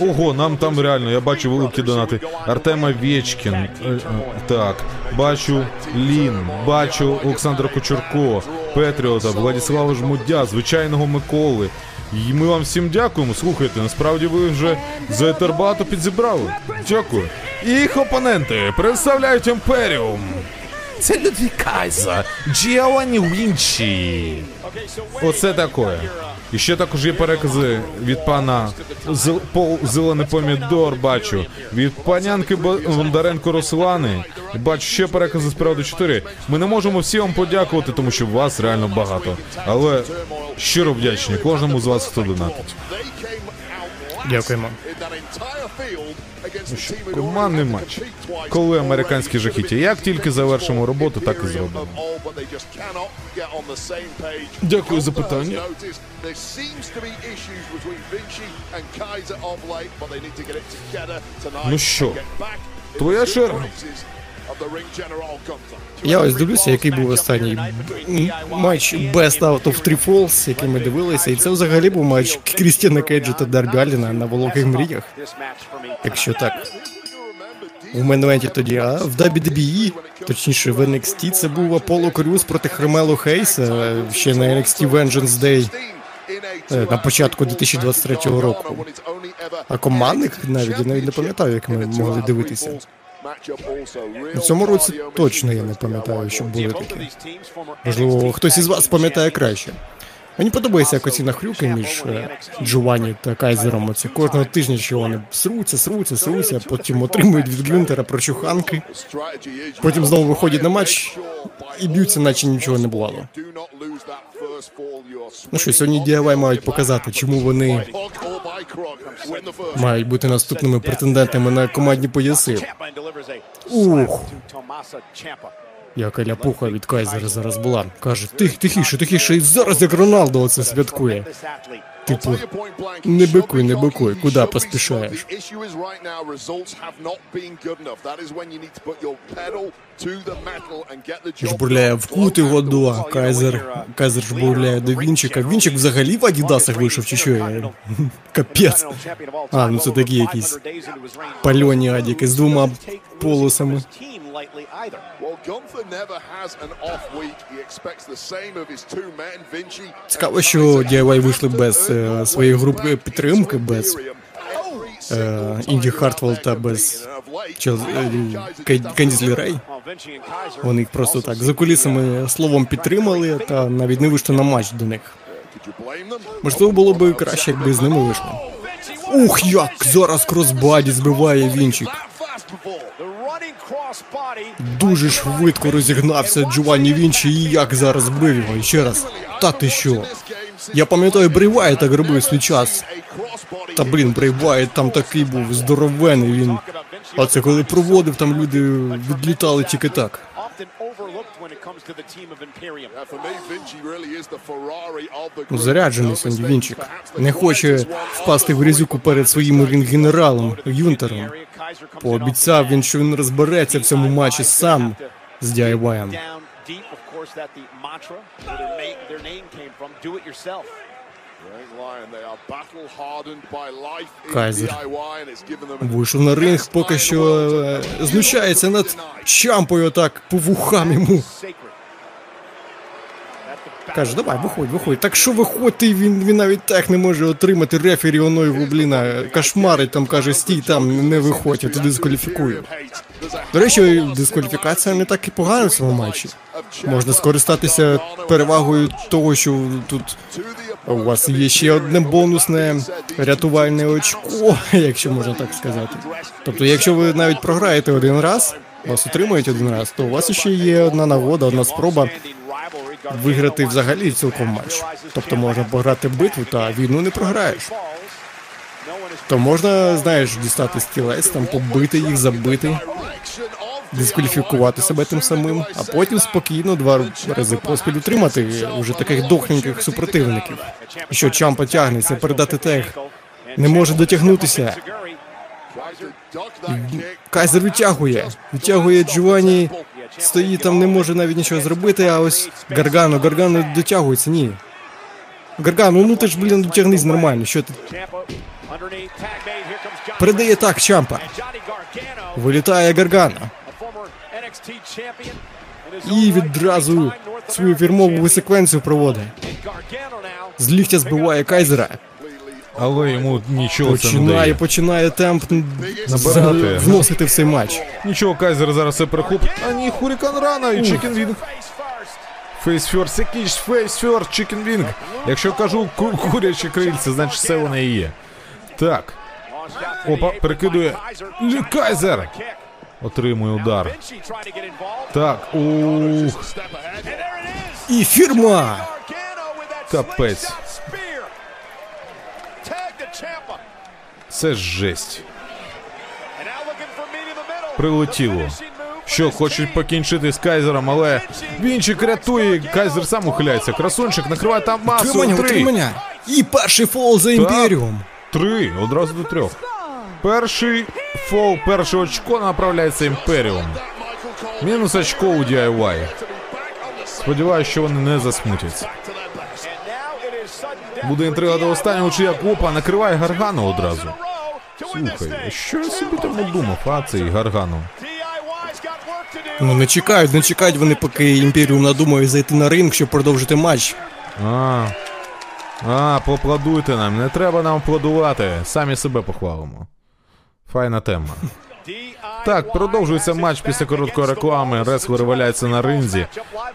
Ого, нам там реально, я бачу великі донати. Артема Вєчкін. е, е, Так, бачу Лін, бачу Олександра Кочурко, Петріота, Владіслава Жмудя, звичайного Миколи. І ми вам всім дякуємо. Слухайте, насправді ви вже за етербату підзібрали. Дякую. І їх опоненти представляють Імперіум. Це Людві Кайза, Джіованні Вінчі. Оце таке. І ще також є перекази від пана Зел- Пол Зелений Помідор, бачу. Від панянки Бондаренко Руслани. Бачу ще перекази з приводу 4. Ми не можемо всім вам подякувати, тому що вас реально багато. Але щиро вдячні кожному з вас, хто донатить. They Що, Командний матч. Коли американські жахіття. Як тільки завершимо роботу, так і зробимо. Дякую за питання. Ну що, твоя черга. Я ось дивлюся, який був останній матч Best Out of Three Falls, який ми дивилися, і це взагалі був матч Крістіана Кейджа та Дарбі Алліна на вологих мріях. Якщо так. У менементі тоді, а в WWE, точніше в NXT, це був Аполло Крюс проти Хремело Хейса ще на NXT Vengeance Day е, на початку 2023 року. А командних навіть я навіть не пам'ятаю, як ми могли дивитися. У цьому році точно я не пам'ятаю, що були такі. Можливо, хтось із вас пам'ятає краще. Мені подобається, як оці нахрюки між е, Джованні та Кайзером. Оце кожного тижня, що вони сруться, сруться, сруться, потім отримують від Гюнтера прочуханки, потім знову виходять на матч і б'ються, наче нічого не було. Ну що, сьогодні DIY мають показати, чому вони мають бути наступними претендентами на командні пояси. Ух. Яка ляпуха від Кайзера зараз була. Каже, тих, тихіше, тихіше, і зараз як Роналдо оце святкує. Типу, не бикуй, не бикуй, куди поспішаєш? Жбурляє в кут його до Кайзер. Кайзер жбурляє до Вінчика. Вінчик взагалі в Адідасах вийшов, чи що? Капець. А, ну це такі якісь пальоні адіки з двома полосами. Цікаво, що DIY вийшли без е, своєї групи підтримки, без Інді Хартвелл та без е, Кендіс ЛеРей. Вони їх просто так за кулісами словом підтримали та навіть не вийшли на матч до них. Можливо, було б краще, якби з ними вийшли. Ух, як зараз crossbody збиває вінчик. Дуже швидко розігнався Джованні Вінчі і як зараз збив його. І ще раз. Та ти що? Я пам'ятаю, Брей Ваятт так робив свій час. Та блін, Брейвай там такий був здоровений. Він. А це коли проводив, там люди відлітали тільки так. Ну, заряджений сьогодні Вінчик. Не хоче впасти в грязюку перед своїм рінг-генералом Юнтером. Пообіцяв він, що він розбереться в цьому матчі сам з DIY. Кайзер. Вийшов на ринг, поки що е, знущається над чампою так по вухам йому. Каже, давай, виходь, виходь. Так що виходь, він, він навіть так не може отримати рефері, воно його, бліна, кошмарить, там каже, стій там, не виходь, я туди дискваліфікую. До речі, дискваліфікація не так і погана в цьому матчі. Можна скористатися перевагою того, що тут у вас є ще одне бонусне рятувальне очко, якщо можна так сказати. Тобто, якщо ви навіть програєте один раз, вас отримують один раз, то у вас ще є одна нагода, одна спроба виграти взагалі цілком матч. Тобто можна пограти битву, та війну не програєш. То можна, знаєш, дістати стілець, там побити їх, забити, дискваліфікувати себе тим самим, а потім спокійно два рази поспіль утримати вже таких дохненьких супротивників. Що Чампа тягнеться, передати тег. Не може дотягнутися. Кайзер витягує. Витягує Джованні. Стоїть там, не може навіть нічого зробити, а ось Гаргано, Гаргано дотягується, ні. Гаргано, ну ти ж, блін, дотягнись нормально, що ти. Передає так, Чампа. Вилітає Гаргано. І відразу свою фірмову секвенцію проводить. З ліктя збиває Кайзера. Але йому нічого це не Починає, дає. починає темп Набирати. вносити в цей матч. Нічого, Кайзер зараз все перехопить. А ні, hurricanrana і chicken wing. Face first, який ж face first, chicken wing. Якщо кажу ку- курячі крильця, значить все вони і є. Так, Опа, перекидує. Кайзер. Отримує удар. Так, ух, І фірма! капець. Це жесть. Прилетіло. Що, хочуть покінчити з Кайзером, але Вінчик рятує, Кайзер сам ухиляється. Красунчик накриває там масу. Утримання, Три. утримання. І перший фол за імперіум. Три, одразу до трьох. Перший фол, перше очко направляється Імперіум. Мінус очко у DIY. Сподіваюсь, що вони не засмутяться. Буде інтрига до останнього, чи як опа накриває Гаргану одразу. Слухай, що я собі тому думав, а цей Гаргану? Ну не чекають, не чекають вони, поки імперіум надумає зайти на ринг, щоб продовжити матч. А, а, поаплодуйте нам, не треба нам аплодувати, самі себе похвалимо. Файна тема. Так, продовжується матч після короткої реклами. Реслер валяється на ринзі.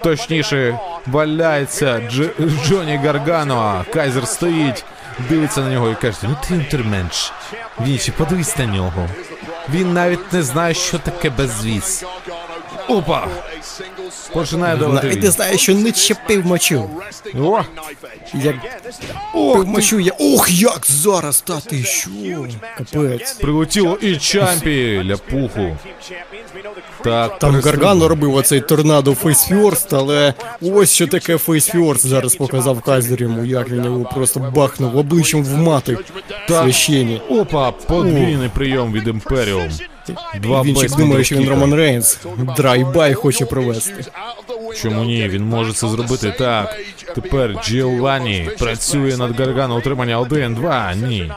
Точніше, валяється Дж... Джоні Гаргано. Кайзер стоїть, дивиться на нього і каже: Ну ти інтерменш. Він ще подивись на нього. Він навіть не знає, що таке безвіз. Опа! Починає давати. Навіть не знає, що не чепив мочу. О! Як Ох, пив мочу я. Ох, як зараз, та ти що? Капець. Прилетіло і Чампі ляпуху. Так, Там. Гаргано робив оцей торнадо фейсфьорст, але ось що таке фейсфьорст зараз показав Кайзер йому, як він його просто бахнув обличчям в мати священні. Опа, подвійний прийом від Імперіум. Два Вінчик думає, що він. Роман Рейнс. Drive-by хоче провести. Чому ні? Він може це зробити так. Тепер Джованні працює над Гаргано утримання 1, 2, ні.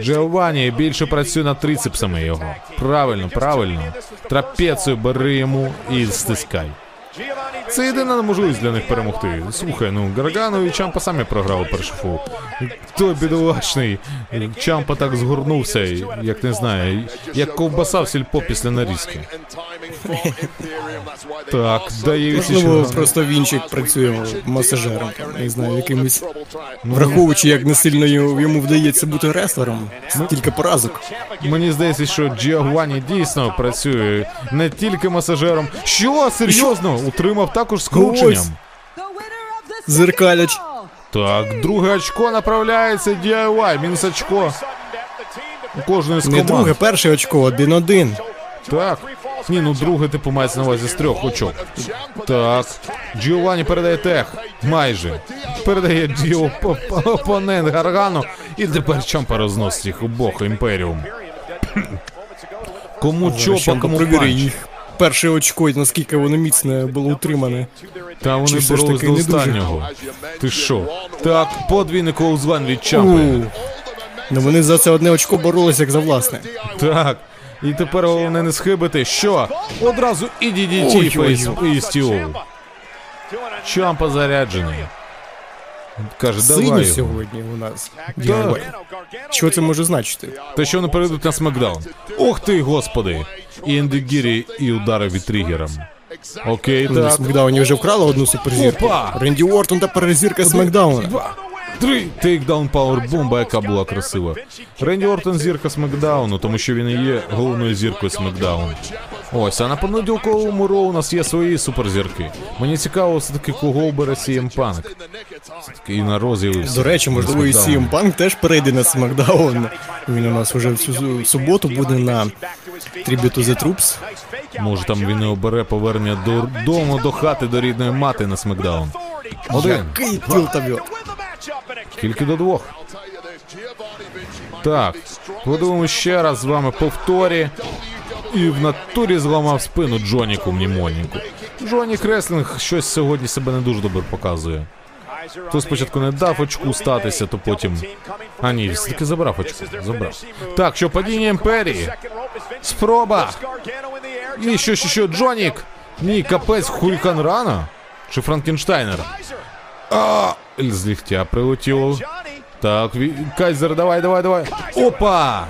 Джованні більше працює над трицепсами його. Правильно, правильно. Трапецію бери йому і стискай. Це єдина можливість для них перемогти. Слухай, ну Гаргано і Чампа самі програли перший фол. Той бідолашний. Чампа так згорнувся, як не знаю, як ковбаса в сільпо після нарізки. Так, дає Можливо, просто Вінчик працює масажером, там, не знаю, якимось. Враховуючи, як не сильно йому вдається бути реслером, стільки поразок. Мені здається, що Джіагуані дійсно працює не тільки масажером. Що? Серйозно? Утримав також скрученням. Ось. Зеркалять. Так, друге очко направляється DIY, мінус очко. У кожної з Не друге, перше очко, один-один. Так. Ні, ну друге типу мається на увазі з трьох очок. Так. Джіованні передає тех. Майже. Передає Діо опонент Гаргану. І тепер Чампа розносить їх обох імперіум. Кому чопа, кому панч. Перше очко, і наскільки воно міцне було утримане. Та вони Чи боролись до останнього. Ти що? Так, подвійний коузван від Чампи. Ну вони за це одне очко боролись як за власне. Так. І тепер головне не схибити. Що? Одразу і DDT фейс і стіл. Чампа заряджений. Каже, давай його. сьогодні у нас. Да. Що це може значити? Та що вони перейдуть на смакдаун? Ох ти, господи! І ендегірі, і удари від тригером. Окей, На так. Смакдауні вже вкрали одну суперзірку. Опа! Ренді Уортон та перезірка Смакдауна. Три. Тейкдаун пауербомба, яка була красива. Ренді Ортон зірка Смакдауну, тому що він і є головною зіркою Смакдауну. Ось, а на понеділковому роу у нас є свої суперзірки. Мені цікаво, все-таки кого обере CM Punk. Все-таки і на Розі До речі, можливо, і CM Punk теж перейде на Смакдаун. Він у нас вже в цю суботу буде на Tribute to the Troops. Може там він і обере повернення додому, до хати, до рідної мати на Смакдаун. Один. Який тілтавьот. Тільки до двох. Так, подивимось ще раз з вами повторі. І в натурі зламав спину Джоніку Мнімоніку. Джонні Wrestling щось сьогодні себе не дуже добре показує. То спочатку не дав очку статися, то потім. А ні, все-таки забрав очку. Забрав. Так, що падіння імперії. Спроба. І що, що, що, Джонік? Ні, капець, hurricanrana? Чи Франкенштайнер? А, з ліктя прилетіло. Так. Кайзер, давай, давай, давай. Опа!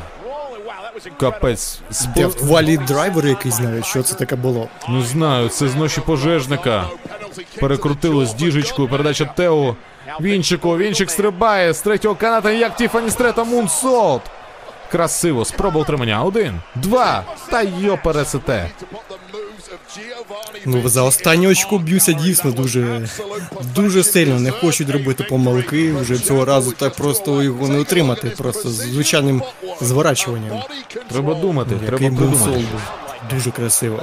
Капець. Спо... Я в валі драйвер якийсь навіть, що це таке було. Не знаю, це з ночі пожежника. Перекрутило з діжечкою, передача Тео. Вінчику, Вінчик стрибає з третього каната, як Тіфані Стрета Мунсолт. Красиво, спроба утримання. Один, два, та йо пересете. Ну, за останнє очко б'юся дійсно дуже, дуже сильно. Не хочуть робити помилки. Вже цього разу так просто його не отримати. Просто з звичайним зворачуванням. Треба думати, Який треба придумати. був. Дуже красиво.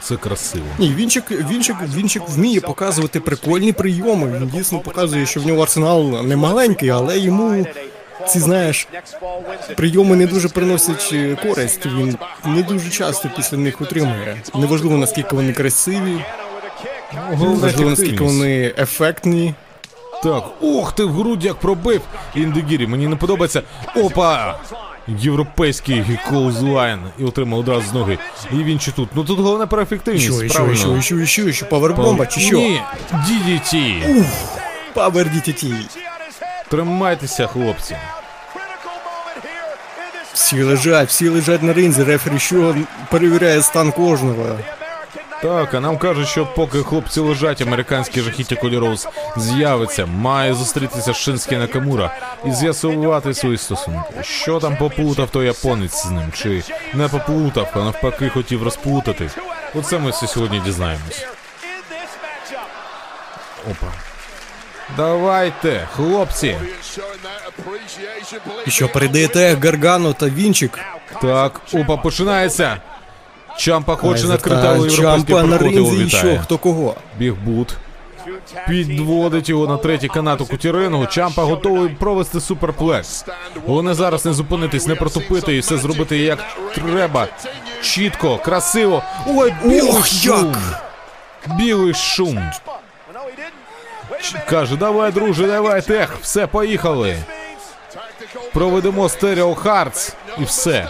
Це красиво. Ні, Вінчик, Вінчик, Вінчик вміє показувати прикольні прийоми. Він дійсно показує, що в нього арсенал не маленький, але йому ці знаєш прийоми не дуже приносять е, користь. Він не дуже часто після них отримує. Неважливо наскільки вони красиві, важливо наскільки вони ефектні. Так, ох ти в грудь як пробив. Індегірі, мені не подобається. Опа! Європейський колзлайн і отримав одразу з ноги. І він чи тут. Ну тут головне про ефективність. Що, що, правильно. що, що, що, що, павербомба чи що? Ні, DDT. Павер DTT. Тримайтеся, хлопці. Всі лежать, всі лежать на ринзі, рефері що перевіряє стан кожного. Так, а нам кажуть, що поки хлопці лежать, американський жахіття Коді з'явиться, має зустрітися Шинський Накамура і з'ясувати свої стосунки. Що там поплутав той японець з ним? Чи не поплутав, а навпаки хотів розплутати? Оце ми все сьогодні дізнаємось. Опа. Давайте, хлопці. І що передаєте Гаргану та Вінчик? Так, опа, починається. Чампа хоче накрити, але європейський Чампа на ринзі і що, хто кого? Бігбут. Підводить його на третій канат у кутірингу. Чампа готовий провести суперплекс. Головне зараз не зупинитись, не протупити і все зробити як треба. Чітко, красиво. Ой, білий Ох, шум. як! Білий шум. Каже, давай, друже, давай, тех, все, поїхали. Проведемо stereo hearts і все.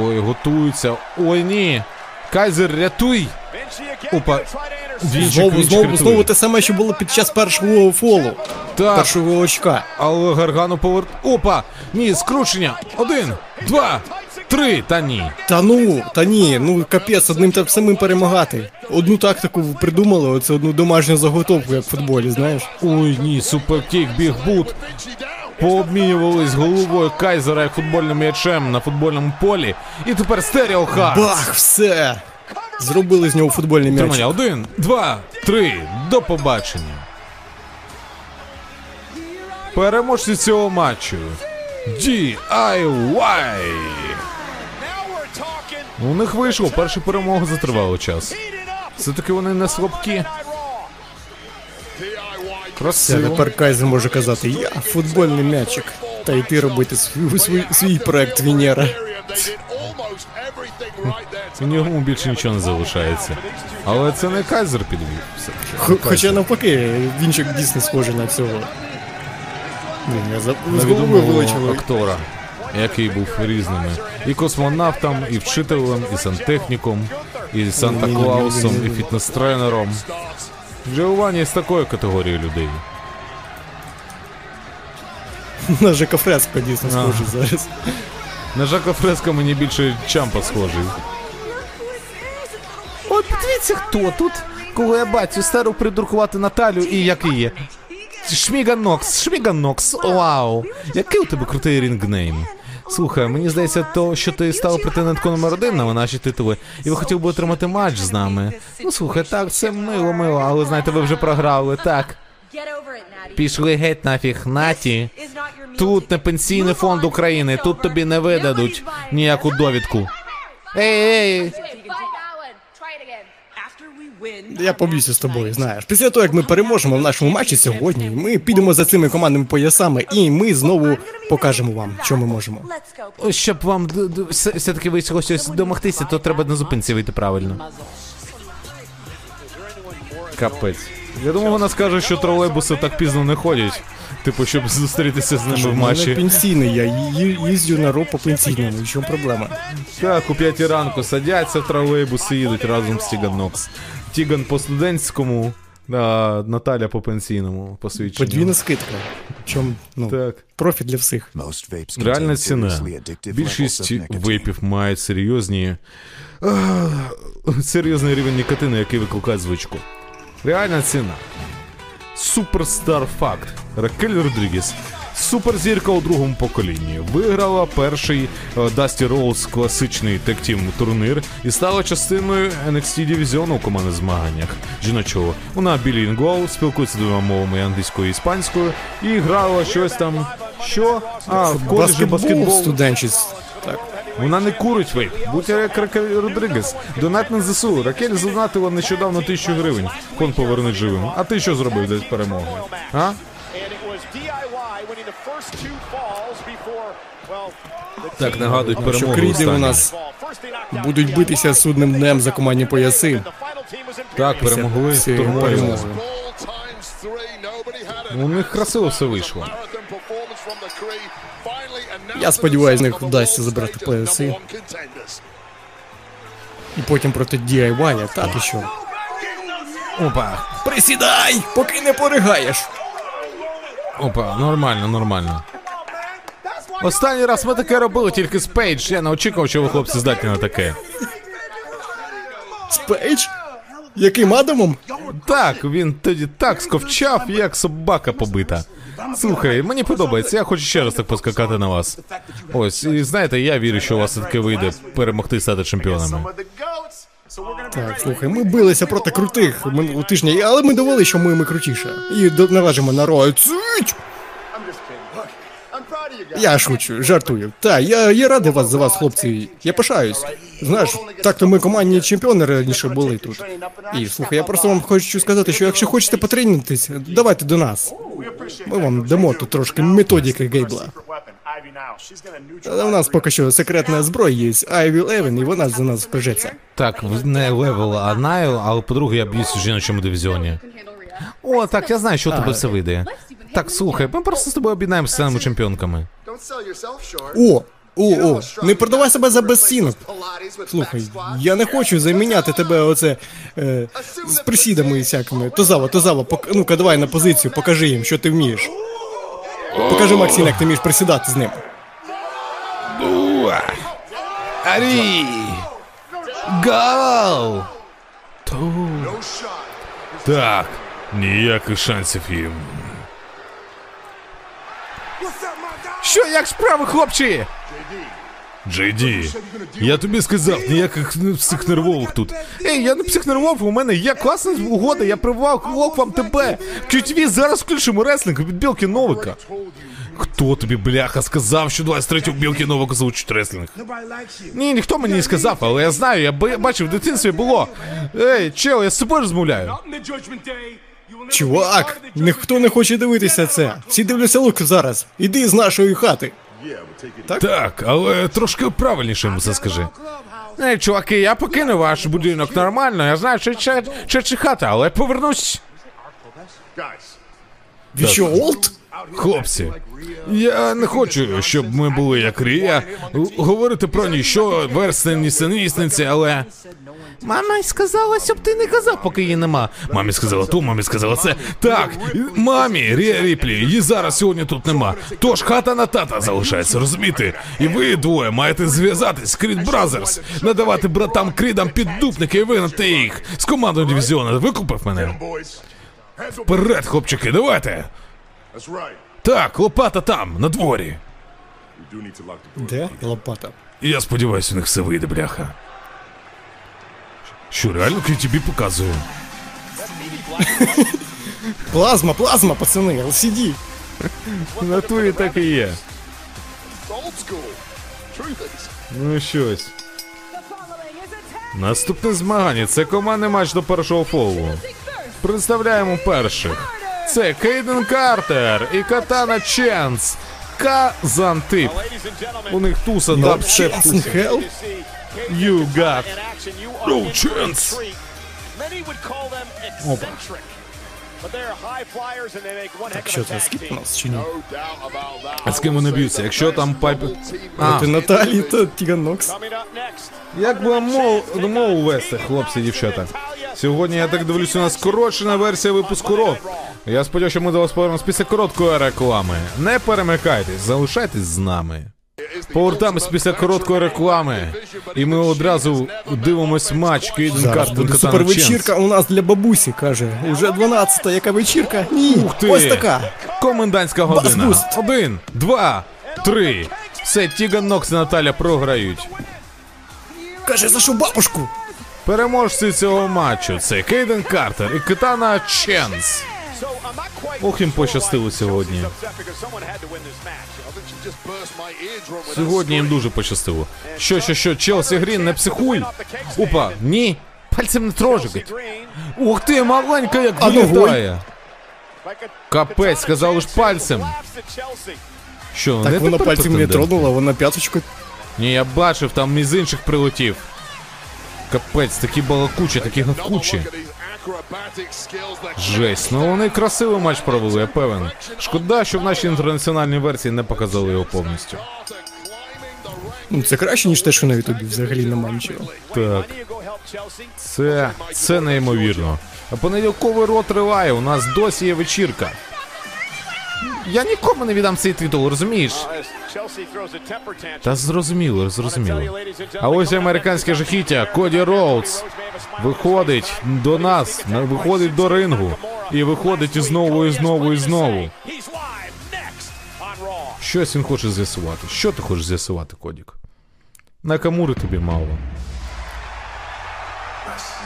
Ой, готуються. Ой, ні. Кайзер, рятуй. Опа. Вінчик, Знову, Вінчик знову, рятує. знову те саме, що було під час першого фолу, Так, першого очка. але Гаргану повер... Опа! Ні, скручення. Один, два, три. Та ні. Та ну, та ні, ну капець, одним та самим перемагати. Одну тактику придумали, оце одну домашню заготовку, як в футболі, знаєш. Ой, ні, superkick, big boot. Пообмінювались головою Кайзера як футбольним м'ячем на футбольному полі. І тепер стерео Хартс. Бах, все! Зробили з нього футбольний м'яч. Тримання. Один, два, три. До побачення. Переможці цього матчу. DIY. У них вийшло перша перемога за тривалий час. Все-таки вони не слабкі. Це Красиво. тепер Кайзер може казати, я футбольний м'ячик. Та йти робити свій, свій, свій проект Венера. У ньому більше нічого не залишається. Але це не Кайзер підвів. Все. Х- Хоча навпаки, Вінчик дійсно схожий на цього. Блін, я за... з голови Невідомого актора, який був різними. І космонавтом, і вчителем, і сантехніком, і Санта-Клаусом, і фітнес-тренером. Джованні з такої категорії людей. На Жека Фреско дійсно схожий зараз. На Жака Фреско мені більше Чампа схожий. Ой, подивіться, хто тут? Кого я бачу, стару придуркувати Наталю і як є. Шміганокс, Шміганокс, вау. Який у тебе крутий ring name. Слухай, мені здається, то, що ти став претенденткою номер один на наші титули, і ви хотів би отримати матч з нами. Ну слухай, так, це мило, мило, але знаєте, ви вже програли, так. Пішли геть нафіг, наті. Тут не пенсійний фонд України, тут тобі не видадуть ніяку довідку. Ей, ей, Я поб'юся з тобою, знаєш. Після того, як ми переможемо в нашому матчі сьогодні, ми підемо за цими командними поясами, і ми знову покажемо вам, що ми можемо. Ось щоб вам все- все-таки вийшло щось домогтися, то треба на зупинці вийти правильно. Капець. Я думав, вона скаже, що тролейбуси так пізно не ходять. Типу, щоб зустрітися з ними в Я матчі. пенсійний, я їздю на ро по пенсійному. В чому проблема? Так, у п'ятій ранку садяться в тролейбус і їдуть разом з Тіган Нокс. Тіган по студентському, а Наталя по пенсійному посвідченню. Подвійна скидка. Чому, ну, Так. профіт для всіх. Реальна ціна. Більшість вейпів мають серйозні. а, серйозний рівень нікотину, який викликає звичку. Реальна ціна. Суперстар факт. Ракель Родрігес суперзірка у другому поколінні. Виграла перший е, Дасті Роуз класичний тектім турнір і стала частиною NXT дивізіону у командних змаганнях жіночого. Вона білінгвал, спілкується двома мовами англійською і іспанською, і грала щось там. Що? А, в коледжі Баскетбол, баскетбол. студенчість. Так. Вона не курить вейп. Будь як Ракель Родригес. Донат на ЗСУ. Ракель задонатила нещодавно тисячу гривень. Фонд повернуть живим. А ти що зробив для перемоги? А? and it was DIY winning the first two falls before, well, the Так нагадують перемогу. кріди у нас будуть битися судним днем за командні пояси. Так, перемогли it. Ну, У них красиво все вийшло. Я сподіваюсь, top них вдасться забрати пояси. І потім проти DIY, та ти що? Опа. Присідай, поки не поригаєш. Опа, нормально, нормально. Останній раз ми таке робили тільки з Пейдж. Я не очікував, що ви хлопці здатні на таке. З Пейдж? Яким Адамом? Так, він тоді так скавчав, як собака побита. Слухай, мені подобається, я хочу ще раз так поскакати на вас. Ось, і знаєте, я вірю, що у вас таке вийде перемогти стати чемпіонами. Так, слухай, ми билися проти крутих минулого тижня, але ми довели, що ми, ми крутіше. І належимо на Ро. Цить! Я шучу, жартую. Та, я, я радий вас за вас, хлопці. Я пишаюсь. Знаєш, так то ми командні чемпіони раніше були тут. І слухай, я просто вам хочу сказати, що якщо хочете потренуватись, давайте до нас. Ми вам дамо тут трошки методики Гейбла. Але у нас поки що секретна зброя є, Айві Левен, і вона за нас впряжеться. Так, не Левен, а Найл, але по-друге, я б'юсь у жіночому дивізіоні. О, так, я знаю, що у тебе все вийде. Так, слухай, ми просто з тобою об'єднаємося станемо чемпіонками. О! О, о, не продавай себе за безцінок. Слухай, я не хочу заміняти тебе оце е, з присідами і всякими. Тозава, Тозава, пок... ну-ка давай на позицію, покажи їм, що ти вмієш. Покажи Максим, як ти вмієш присідати з ним. Арі! Гол! Так, ніяких шансів їм. Що, як справи, хлопці? Джейді, я тобі сказав, ніяких психнервових тут. Ей, я не психнервов, у мене є класна угода, я привав вам тебе. QTV зараз включимо реслінг від білки Новика. Хто тобі, бляха, сказав, що 23-го білки Новика звучить реслінг? Ні, ніхто мені не сказав, але я знаю, я бачив, в дитинстві було. Ей, чел, я з собою розмовляю. Чувак, ніхто не хоче дивитися це. Всі дивляться лук зараз. Іди з нашої хати. Так, але трошки правильніше йому це скажи. Ей, чуваки, я покину ваш будинок нормально, я знаю, що чи, чи, чи, чи хата, але повернусь. Ви що, Олд? Хлопці, я не хочу, щоб ми були як Рія. Говорити про ніщо, версне нісенісниці, але. Мама сказала, щоб ти не казав, поки її нема. Мамі сказала ту, мамі сказала це. Так, мамі, Рія Ріплі, її зараз сьогодні тут нема. Тож хата на тата залишається, розумієте? І ви двоє маєте зв'язатись, Крід Бразерс, надавати братам Крідам піддупники і вигнати їх з командою дивізіону. Викупив мене? Вперед, хлопчики, давайте! Так, лопата там, на дворі. Де лопата? Я сподіваюся, у них все вийде, бляха. Що, реально тобі показую? Плазма, плазма, пацани, LCD. На турі так і є. Ну щось. Наступне змагання це командний матч до першого фолу. Представляємо перших. Це Кейден Картер і Катана Ченс. Казантип. У них туса No дабстеп. hell. you got. No chance. treat. Many would call them eccentric, but they're high flyers and they make one heck Що це скіп у нас чи ні? А з ким вони б'ються? Якщо там пайп... А, Ти Наталі та Тіган Нокс. Coming up next. як би мов, мову вести, хлопці і дівчата. Сьогодні я так дивлюся на скорочена версія випуску РО. Я сподіваюся, що ми до вас повернемось після короткої реклами. Не перемикайтесь, залишайтесь з нами. Повертаємось після короткої реклами. І ми одразу дивимось матч Кейден Катана супервечірка у нас для бабусі, каже. Уже 12-та, яка вечірка? Ні, Ух ти! ось така. Комендантська година. Бас-буст. Один, два, три. Все, Тіган Нокс і Наталя програють. Каже, за що бабушку? Переможці цього матчу це Кейден Картер і Катана Ченс. Ох, їм пощастило сьогодні. Сьогодні їм дуже пощастило. Що, що, що, Челсі Грін, не психуй. Опа, ні. Пальцем не трожикать. Ух ти, маленька як вилітає. Капець, сказали ж пальцем. Що, Так не вона пальцем не тронула, вона п'яточкою. Ні, я бачив, там із інших прилетів. Капець, такі балакучі, такі гавкучі. Жесть, ну вони красивий матч провели, я певен. Шкода, що в нашій інтернаціональній версії не показали його повністю. Ну це краще, ніж те, що на ютубі взагалі немає нічого. Так, це, це неймовірно. А понеділковий рот триває, у нас досі є вечірка. Я нікому не віддам цей титул, розумієш? Та зрозуміло, зрозуміло. А ось американське жахіття, Коді Роудс. Виходить до нас, виходить до рингу. І виходить і знову, і знову, і знову. Щось він хоче з'ясувати. Що ти хочеш з'ясувати, Кодік? Накамури тобі мало.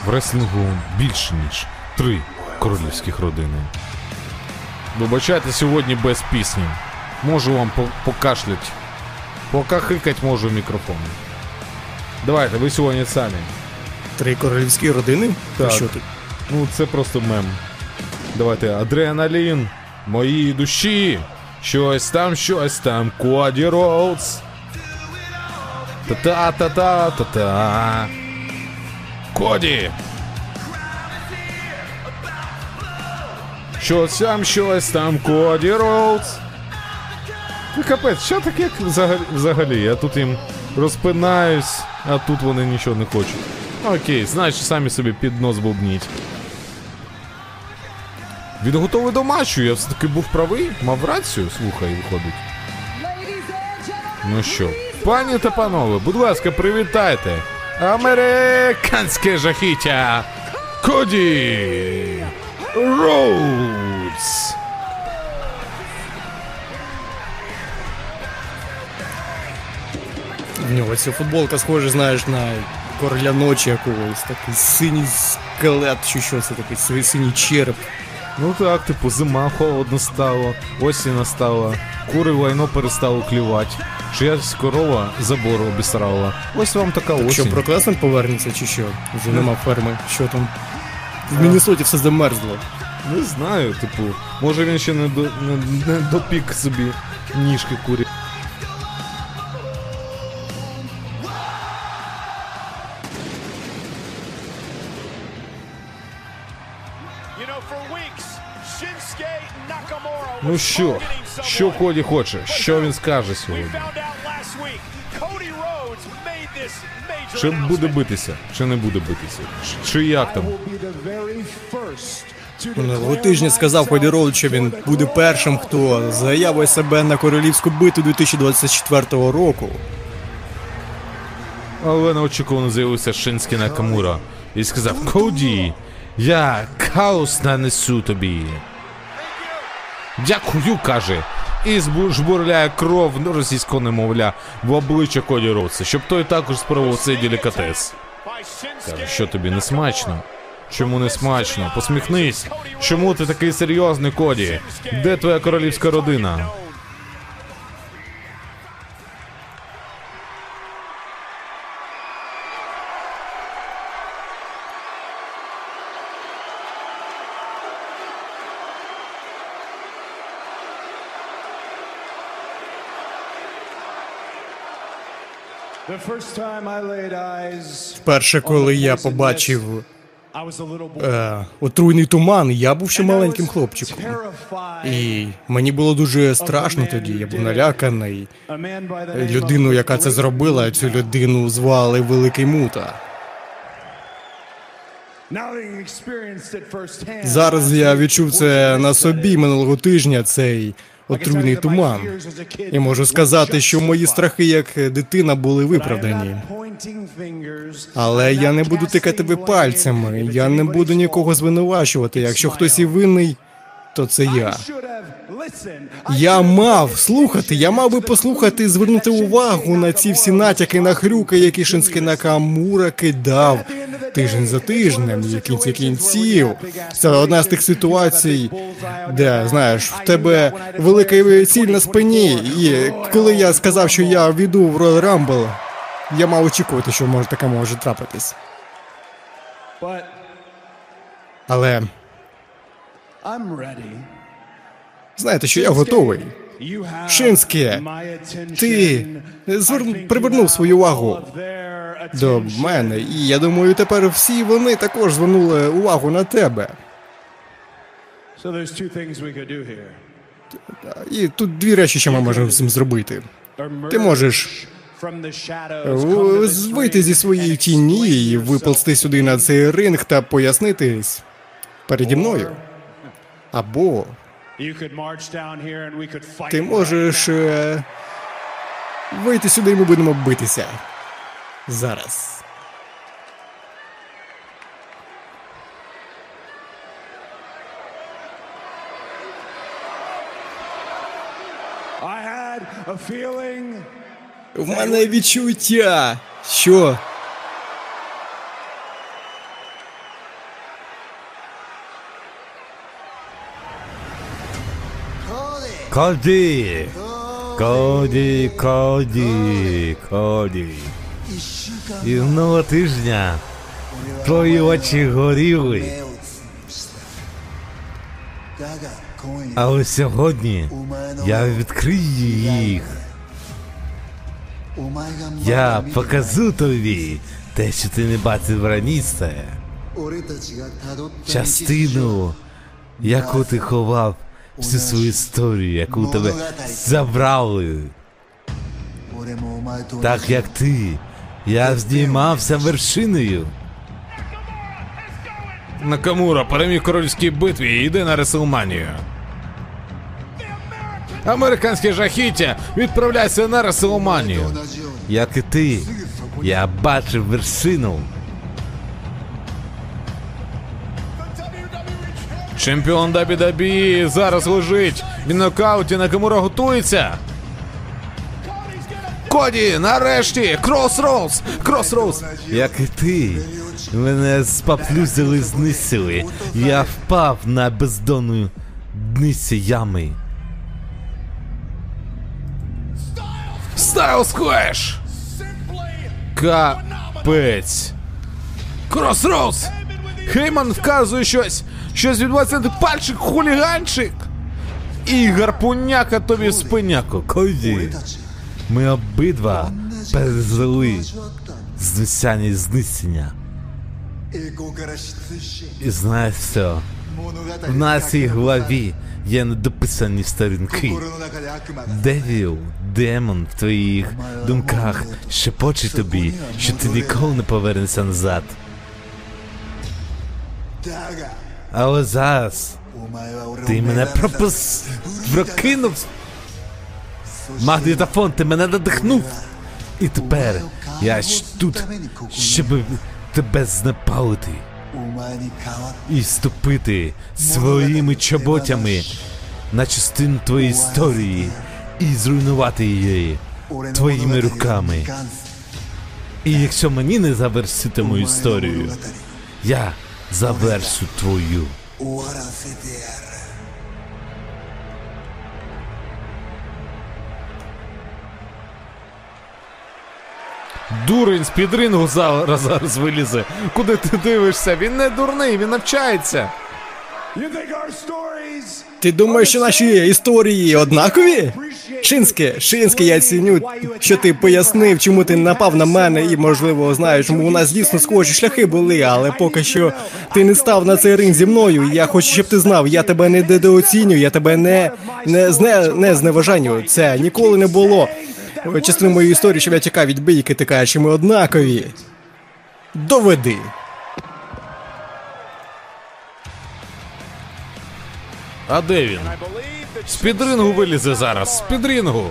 В реслінгу більше, ніж три королівських родини. Вибачайте сьогодні без пісні. Можу вам по- покашлять. Покахикать можу мікрофон. Давайте, ви сьогодні самі. Три королівські родини? Так. Що тут? Ну, це просто мем. Давайте, адреналін моїй душі. Щось там, щось там, Коді Роудс. Та-та-та-та-та-та. Коді. Щось там, щось там, Коді Роудс. Ну, капець, що таке взагалі? Я тут їм розпинаюсь, а тут вони нічого не хочуть. Окей, значить самі собі під нос бубніть. Він готовий до матчу, я все-таки був правий, мав рацію, слухай, виходить. Ну що, пані та панове, будь ласка, привітайте. Американське жахіття. Коді Роудс. В нього ця футболка схожа, знаєш, на короля ночі якогось. Такий синій скелет, чи що це такий си- синій череп. Ну так, типу, зима холодно стало, осінь настала, кури лайно перестало клювати. Чиясь корова забор обісрала. Ось вам така осінь. Що, Проклеснер повернеться чи що? Вже нема ферми. Що там? В Міннесоті все замерзло. Не знаю, типу, може він ще не, до, не, не допік собі ніжки курі. Ну що, що. Коді хоче? Що він скаже сьогодні? Чи буде битися, чи не буде битися? Чи як там? Минулого тижня сказав Коді що він буде першим, хто заявить себе на королівську битву 2024 року. Але неочікувано з'явився Шинський Накамура і сказав: Коді, я хаос нанесу тобі. Дякую, каже. І жбурляє кров російського немовля в обличчя Коді Роудса, щоб той також спробував цей делікатес. Каже, що тобі не смачно? Чому не смачно? Посміхнись. Чому ти такий серйозний, Коді? Де твоя королівська родина? The first time I laid eyes, Перше, коли я побачив Е, отруйний туман, я був ще маленьким хлопчиком. І мені було дуже страшно тоді, я був наляканий. Людину, яка це зробила, цю людину звали Великий Мута. Зараз я відчув це на собі минулого тижня. Цей отруйний туман. І можу сказати, що мої страхи як дитина були виправдані. Але я не буду тикати тебе пальцями, я не буду нікого звинувачувати. Якщо хтось і винний, то це я. Я мав слухати, я мав би послухати і звернути увагу на ці всі натяки на хрюки, які Шинський Накамура кидав тиждень за тижнем, і кінці кінців. Це одна з тих ситуацій, де знаєш, в тебе велика ціль на спині. І коли я сказав, що я війду в Royal Rumble, я мав очікувати, що може таке може трапитись. Але знаєте, що я готовий. Шинське, ти зверн- привернув свою увагу до мене, і я думаю, тепер всі вони також звернули увагу на тебе. І тут дві речі, що ми можемо з цим зробити. Ти можеш вийти зі своєї тіні і виползти сюди на цей ринг та пояснитись переді мною. Або ти можеш е, вийти сюди, і ми будемо битися. Зараз. В мене відчуття, що Коді! Коді, Коді, Коді. І нового тижня твої очі горіли. Але сьогодні я відкрию їх. Я покажу тобі те, що ти не бачив раніше. Частину, яку ти ховав всю свою історію, яку тебе забрали. Так як ти, я здіймався вершиною. Накамура переміг в королівській битві і йде на Реселманію. Американське жахіття відправляється на Реселманію. Як і ти, я бачив вершину. Чемпіон WWE зараз лежить. Він нокауті Накамура готується. Коді, нарешті! Кросроуз! Кросроуз! Як і ти. Мене спаплюзили, знисили. Я впав на бездонну дниці ями. Styles Clash! Капець. Cross Rhodes! Хейман вказує щось. Щось відбувається пальчик, хуліганчик. І гарпуняка тобі в спиняку. Коді. Ми обидва пережили знесення і знищення. І знаєш все. В нашій главі є недописані сторінки. Девіл, демон в твоїх думках шепоче тобі, що ти ніколи не повернешся назад. Але зараз ти мене пропус... прокинув. Магнітофон, ти мене надихнув. І тепер я ж тут, щоб тебе знепалити і ступити своїми чоботями на частину твоєї історії і зруйнувати її твоїми руками. І якщо мені не завершити мою історію, я завершу твою. Дурень з під рингу зараз, зараз вилізе. Куди ти дивишся? Він не дурний, він навчається. Ти думаєш, що наші історії однакові? Шинське, Шинське, я ціню, що ти пояснив, чому ти напав на мене, і можливо знаєш, у нас дійсно схожі шляхи були, але поки що ти не став на цей ринг зі мною. Я хочу, щоб ти знав, я тебе не недооцінюю, я тебе не, не, зне, не зневажанню. Це ніколи не було частиною моєї історії, я тікав від бійки, кажеш, що ми однакові. Доведи. А де він? З під рингу вилізе зараз. З під рингу.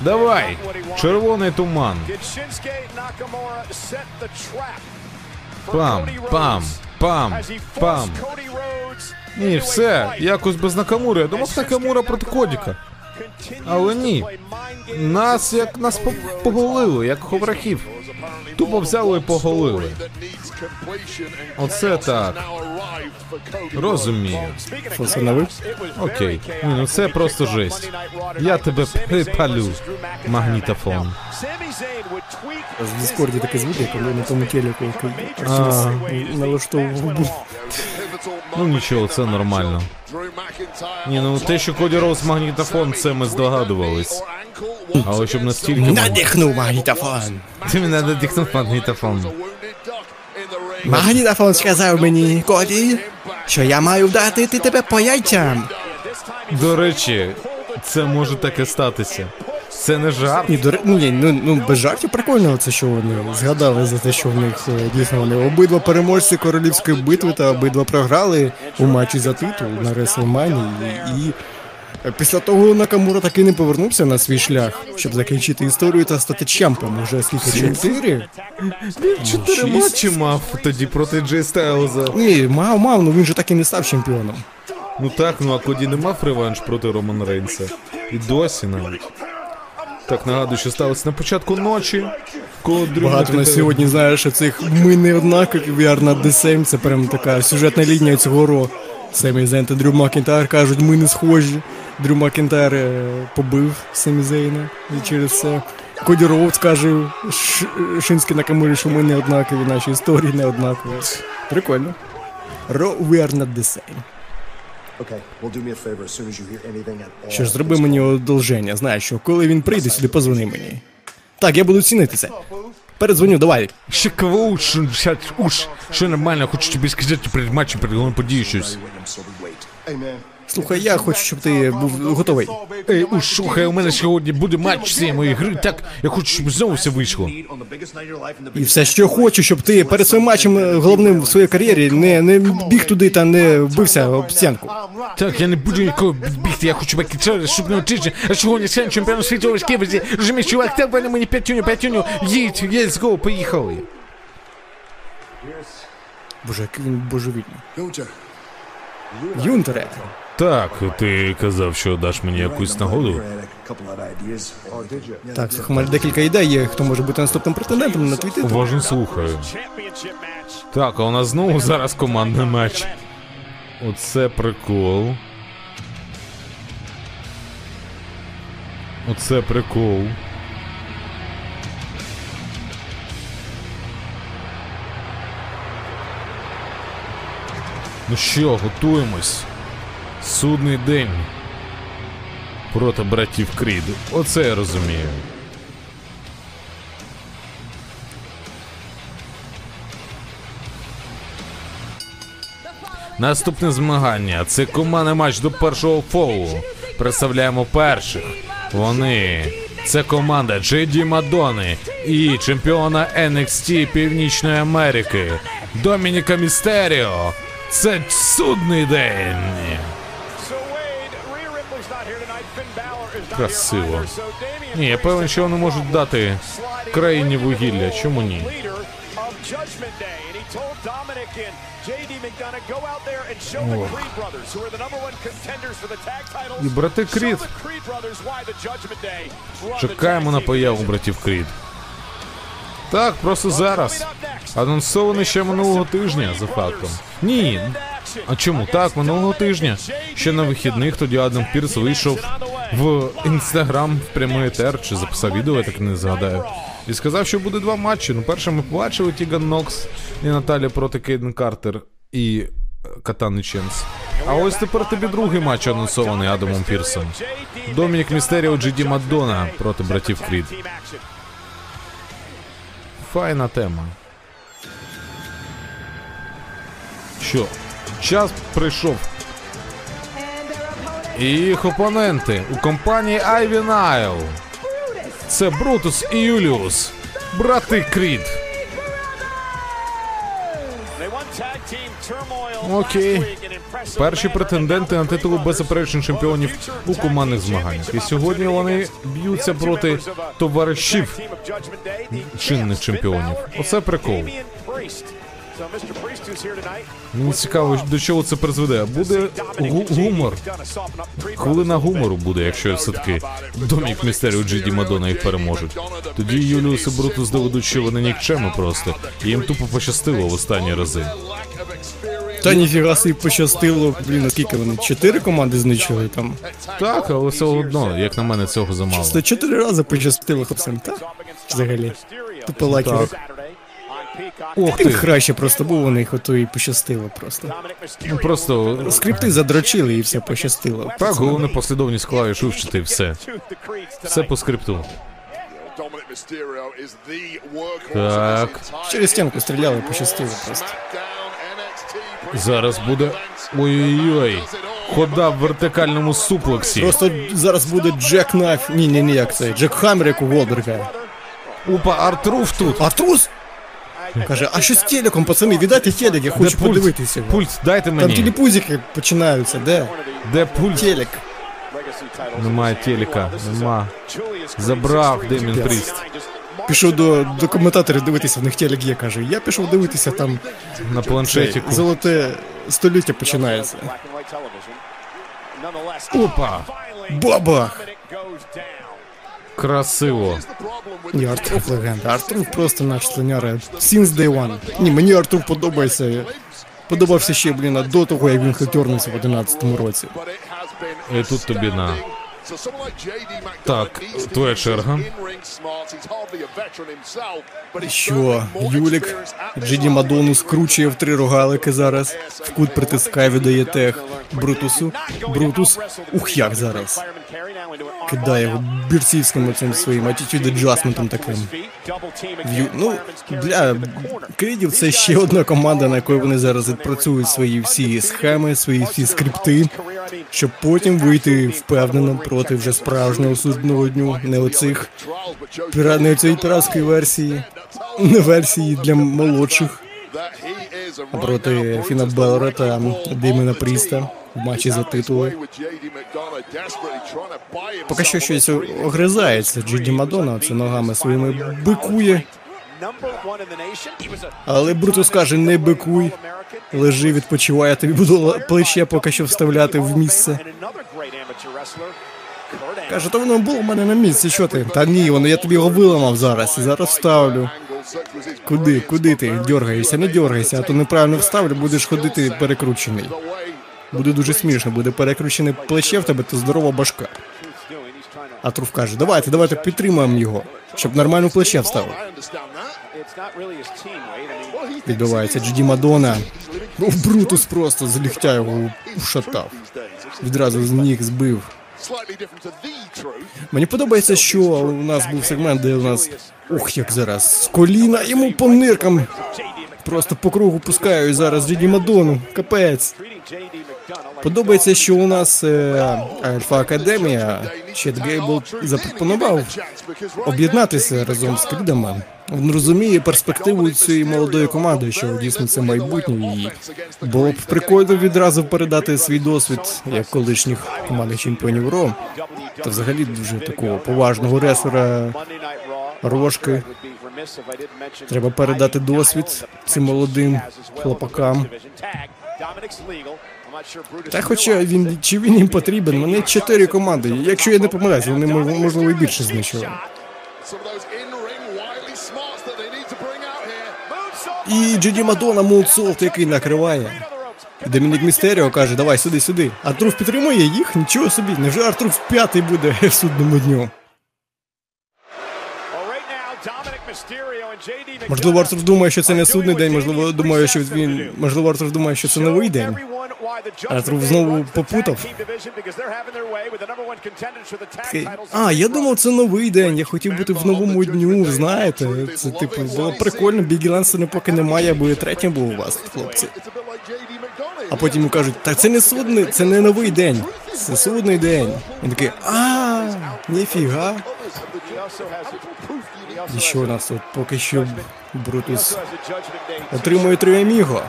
Давай. Червоний туман. Пам, пам, пам, пам. Ні, все, якось без Накамури. Я думав, Накамура проти Кодіка. Але ні. Нас як нас поголили, як ховрахів. Тупо взяли і поголили. Оце так. Розумію. Was Окей. Ні, ну це просто жесть. Я тебе припалю, магнітофон. В Дискорді таке way звуки, коли на тому телеку налаштовував був. Ну нічого, це нормально. Ні, ну те, що Коді Роуз магнітофон, це ми здогадувались. Але щоб настільки... Надихнув магнітофон. Ти мене надихнув магнітофон. Магнітофон сказав мені, Коді, що я маю вдарити тебе по яйцям. До речі, це може таке статися. Це не жарт. Ні, до ре- ну, ні, ну, ну без жартів прикольно це, що вони згадали за те, що в них е, дійсно вони обидва переможці королівської битви та обидва програли у матчі за титул на WrestleMania. І, і після того Накамура таки не повернувся на свій шлях, щоб закінчити історію та стати чемпом. Уже скільки чотири? Чотири Шість. матчі мав тоді проти Джей Стайлза. Ні, мав, мав, ну він же так і не став чемпіоном. Ну так, ну а Коді не мав реванш проти Романа Рейнса. І досі навіть. Так, нагадую, що сталося на початку ночі. Коли Багато на сьогодні знаєш цих ми не однакові, we are not the same. Це прям така сюжетна лінія цього Ро. Семі Зейн та Дрю Макінтайр кажуть, ми не схожі. Дрю Макінтайр е, побив Семі Зейна і через це. Коді Роудс каже Ш... Шинський Накамурі, що ми не однакові, наші історії не однакові. Прикольно. Ро, we are not the same. Що ж, зроби мені одолження, знаєш, що коли він прийде сюди, позвони мені. Так, я буду цінити це. Передзвоню, давай. Ще кого уж, уж, що нормально, хочу тобі сказати перед матчем, перед головною подією щось. Слухай, я хочу, щоб ти був готовий. Ей, уж, слухай, у мене сьогодні буде матч цієї моєї гри, так, я хочу, щоб знову все вийшло. І все, що хочу, щоб ти перед своїм матчем е, головним в своїй кар'єрі не, не біг туди та не вбився об стінку. Так, я не буду нікого бігти, я хочу бакітчари, щоб не а сьогодні сам чемпіон світу у розумієш, чувак, так мене мені п'ятюню, п'ятюню, їдь, let's go, поїхали. Боже, який він божевільний. Юнтере. Так, ти казав, що даш мені якусь нагоду. Oh, Так, слухай, у мене декілька ідей є, хто може бути наступним претендентом на твій титул. Уважно слухаю. Так, а у нас знову зараз командний матч. Оце прикол. Оце прикол. Ну що, готуємось. Судний день. Проти братів Крід. Оце я розумію. Наступне змагання це командний матч до першого фолу. Представляємо перших. Вони це команда JD Мадони і чемпіона NXT Північної Америки Домініка Містеріо. Це судний день. Красиво. Ні, я певен, що вони можуть дати країні вугілля. Чому ні? І брати Крід. Чекаємо на появу братів Крід. Так, просто зараз. Анонсований ще минулого тижня за фактом. Ні. А чому так? Минулого тижня. Ще на вихідних тоді Адам Пірс вийшов в інстаграм в прямий етер, чи записав відео, я так не згадаю. І сказав, що буде два матчі. Ну, перше ми побачили Тіган Нокс і Наталі проти Кейден Картер і е, Катани Ченс. А ось тепер тобі другий матч анонсований Адамом Пірсом. Домінік Містеріо Джиді Мадона проти братів Крід. Файна тема. Що? Час прийшов. І їх опоненти у компанії Ivy Nile. Це Брутус і Юліус. Брати Крід. Окей. Перші претенденти на титул беззаперечних чемпіонів у командних змаганнях. І сьогодні вони б'ються проти товаришів чинних чемпіонів. Оце прикол. Мені цікаво, до чого це призведе. Буде гу- гумор. Хвилина гумору буде, якщо все-таки домік Містеріо Джиді Мадона їх переможуть. Тоді Юліус і Брутус доведуть, що вони нікчеми просто. І їм тупо пощастило в останні рази. Та ніфіга собі пощастило, блін, наскільки вони? Чотири команди знищили там. Так, але все одно, як на мене, цього замало. Це чотири рази пощастило хлопцям, так? Взагалі. Тупо лаків. Ох ти. краще просто був у них, ото і пощастило просто. Ну просто Скрипти задрочили і все пощастило. так, головне послідовність клавіш вивчити і все. Все по скрипту. Так. Через стінку стріляли, пощастило просто. Зараз буде. Ой-ой-ой. Хода в вертикальному суплексі. Просто зараз буде Jackknife. Ні, ні, ні, як це. Jackhammer, як у Голдберга. Опа, R-Truth тут. R-Truth каже, а що з телеком, пацани, віддайте телек, я хочу Де пульт? подивитися. його». Пульт, дайте Там мені. телепузики починаються, де? Де пульт? Телек. Немає телека, нема. Забрав Демін Пріст. Пішов до, до коментаторів дивитися, в них телек є, каже. Я пішов дивитися, там На планшетіку. золоте століття починається. Опа! Бабах! Красиво. І Артур легенда. Артур просто наш слоняра. Since day one. Ні, мені Артур подобається. Подобався ще, блін, до того, як він хитернувся в 11-му році. І тут тобі на. So someone like JD McDonough Так, твоя черга. his in-ring smarts. He's hardly a veteran himself, but he's Що, Юлік Джиді. Мадону скручує в три рогалики зараз. В кут притискає, віддає тех Брутусу. Брутус, ух як зараз. Кидає його бірцівським цим своїм attitude adjustmentом таким. В'ю- Ну, для Крідів це ще одна команда, на якої вони зараз відпрацюють свої всі схеми, свої всі скрипти, щоб потім вийти впевнено проти вже справжнього судного дню, не оцих не цієї піратської версії, не версії для молодших, а проти Фіна Беллера та breaking Пріста в матчі за титули. Поки що щось огризається. Джиді Мадонна це ногами своїми бикує. Але Брутус каже, не бикуй, лежи, відпочивай, тобі буду плече поки що вставляти в місце. Каже, то воно було в мене на місці, що ти? Та ні, воно я тобі його виламав зараз, і зараз his Куди, куди ти? Дьоргаєшся, не дьоргайся, а то неправильно вставлю, будеш ходити перекручений. Буде дуже смішно, буде перекручене плече в тебе, то здорова башка. А Труф каже, давайте, давайте підтримаємо його, щоб нормально плече вставив. Відбувається Джиді Мадона. Брутус просто з ліктя його ушатав. Відразу з ніг збив. Мені подобається, що у нас був сегмент, де у нас. Ух, як зараз. З коліна йому по ниркам. Просто по кругу пускають зараз Джеді Мадону. Капець. Подобається, що у нас е, Альфа Академія Чет Гейбл запропонував об'єднатися разом з Крідами. Він розуміє перспективу цієї молодої команди, що дійсно це майбутнє, і було б прикольно відразу передати свій досвід як колишніх командних чемпіонів РО. Та взагалі дуже такого поважного реслера Рожки. Треба передати досвід цим молодим хлопакам. Та хоча він чи він їм потрібен, вони чотири команди. Якщо я не помиляюсь, вони можливо і більше знищили. І Джиді Мадона Мулсолт, який накриває. Домінік Містеріо каже, давай сюди, сюди. Артруф підтримує їх, нічого собі. Невже Артруф п'ятий буде в судному дню? Можливо, Артур думає, що це не судний день, можливо, думає, що він. Можливо, Артур думає, що це новий день. Артур знову попутав. А, я думав, це новий день. Я хотів бути в новому дню. Знаєте, це типу було прикольно. Бігі Лансона поки немає, аби третім був у вас, хлопці. А потім йому кажуть, так це не судний, це не новий день, це судний день. Він такий, а, ніфіга. І що у нас тут? Поки що Брутус отримує три аміго.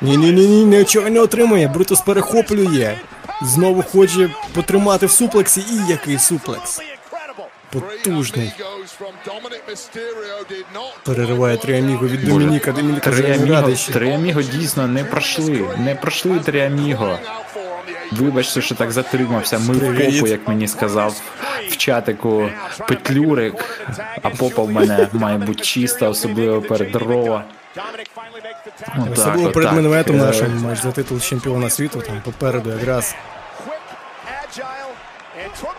Ні, ні, ні, ні, нічого не отримує. Брутус перехоплює. Знову хоче потримати в суплексі. І який суплекс. Потужний. Перериває три аміго від Домініка. Домініка Три аміго, три аміго дійсно не пройшли. Не пройшли три аміго. Вибачте, що так затримався. Ми в попу, як мені сказав в чатику Петлюрик. А попа в мене має бути чиста, особливо перед Ро. Tackle. Отак, Особливо перед минометом Е, нашим матч за титул чемпіона світу, там попереду якраз.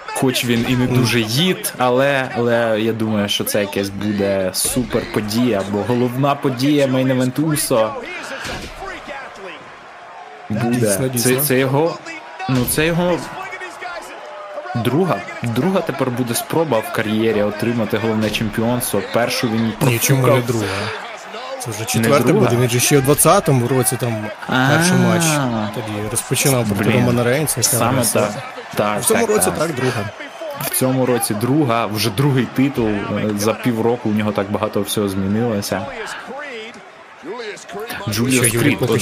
Хоч він і не дуже їд, але, але я думаю, що це якась буде супер подія, бо головна подія мейн-евент Усо буде. Це, це його. Ну це його друга. Друга тепер буде спроба в кар'єрі отримати головне чемпіонство. Першу він Ні, чому не друга? Це вже четверте друга? буде. Він же ще у 20-му році там перший матч. Тоді розпочинав проти Романа Рейнса. Саме так. В цьому році так. друга. В цьому році друга, вже другий титул. е, За півроку у нього так багато всього змінилося. Джуліус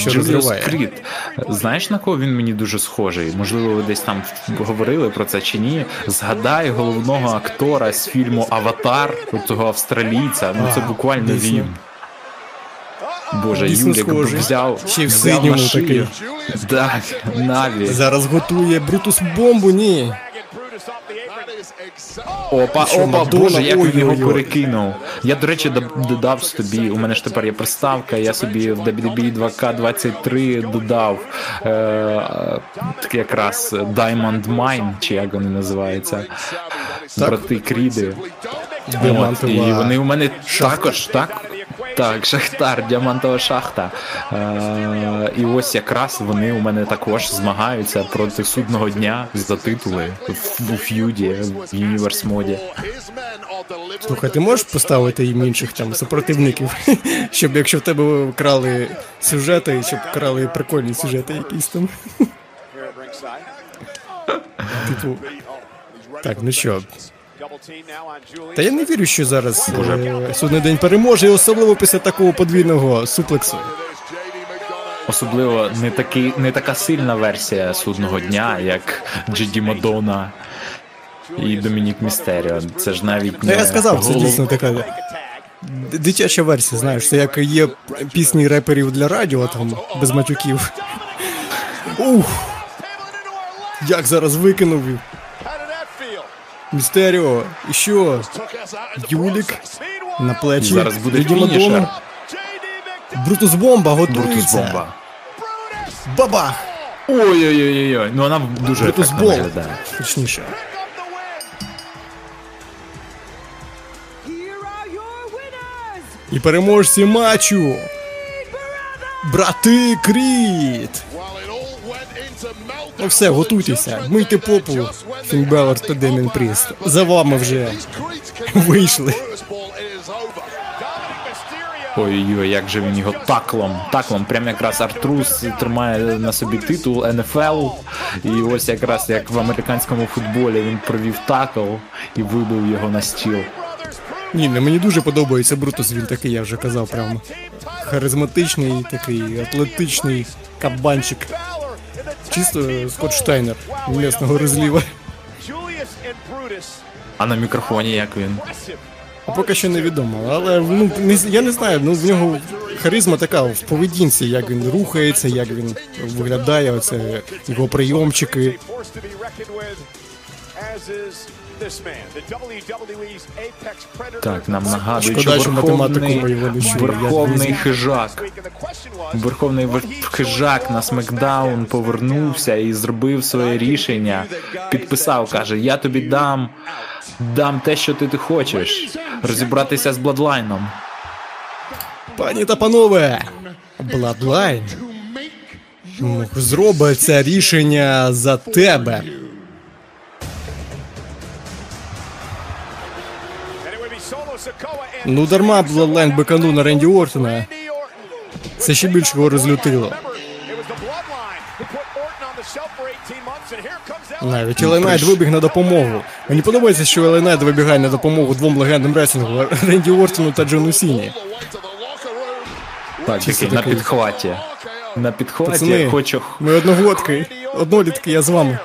що Джуліус. Крід. Знаєш на кого він мені дуже схожий? Можливо, ви десь там говорили про це чи ні. Згадай головного актора з фільму Аватар, от того австралійця. Ну це буквально дійсно. він. Боже, Дійсно Юлік схожий. взяв, Ще й в взяв синьому на шию. такий. Так, Наві. Зараз готує Брутус бомбу, ні. Опа, Що, опа, Мадонна? боже, як він його Ой-ой-ой. перекинув. Я, до речі, дод- додав собі, у мене ж тепер є приставка, я собі в WWE 2K23 додав е, е, так якраз Diamond Mine, чи як вони називаються, брати Кріди. От, Діамантова і вони у мене також, так? Так, Шахтар, діамантова шахта. Е, і ось якраз вони у мене також змагаються проти судного дня за титули в, у ф'юді, в Universe моді. Слухай, ти можеш поставити їм інших там супротивників, щоб якщо в тебе крали сюжети, щоб крали прикольні сюжети якісь там. Типу. Так, ну що, Та я не вірю, що зараз е, судний день переможе, і особливо після такого подвійного суплексу. Особливо не такий, не така сильна версія судного дня, як Джеді Мадона і Домінік Містеріо. Це ж навіть Та не я сказав, це голов- дійсно така дитяча версія, знаєш, це як є пісні реперів для радіо, там без матюків. Ух, як зараз викинув Містеріо, і що? Юлік на плечі. Зараз буде фінішер. Брутус бомба Брутус готується. бомба. Brutus. Бабах! Ой-ой-ой, ну вона дуже Брутус бол. Точніше. І переможці матчу. Брати Кріт! Ну все, готуйтеся. Мийте попу. Фін Беллар та Демін Пріст. За вами вже вийшли. Ой-ой, як же він його таклом. Таклом, прям якраз Артрус тримає на собі титул НФЛ. І ось якраз як в американському футболі він провів такл і вибив його на стіл. Ні, ну мені дуже подобається Брутус, він такий, я вже казав, прям харизматичний, такий атлетичний кабанчик. Чисто Скотт Штайнер місного розліва. А на мікрофоні як він? А поки що невідомо. Але ну не я не знаю, ну в нього харизма така в поведінці, як він рухається, як він виглядає, оце його прийомчики. Так, нам нагадують, Шкода, що верховний, верховний хижак. Верховний хижак на Смакдаун повернувся і зробив своє рішення. Підписав, каже: Я тобі дам, дам те, що ти, ти хочеш. Розібратися з Бладлайном. Пані та панове, Бладлайн зробить це рішення за тебе. Ну дарма Бладлайн биканув на Ренді Ортона. Це ще більше його розлютило. Remember, it was the bloodline who put Orton on the shelf for 18 months, and here comes that Навіть LA Knight вибіг на допомогу. Мені подобається, що LA Knight вибігає на допомогу двом легендам реслінгу Ренді Ортону та Джону Сіні. Так, такий на підхваті. На підхваті Пацани, хочу. ми одногодки, однолітки, я з вами.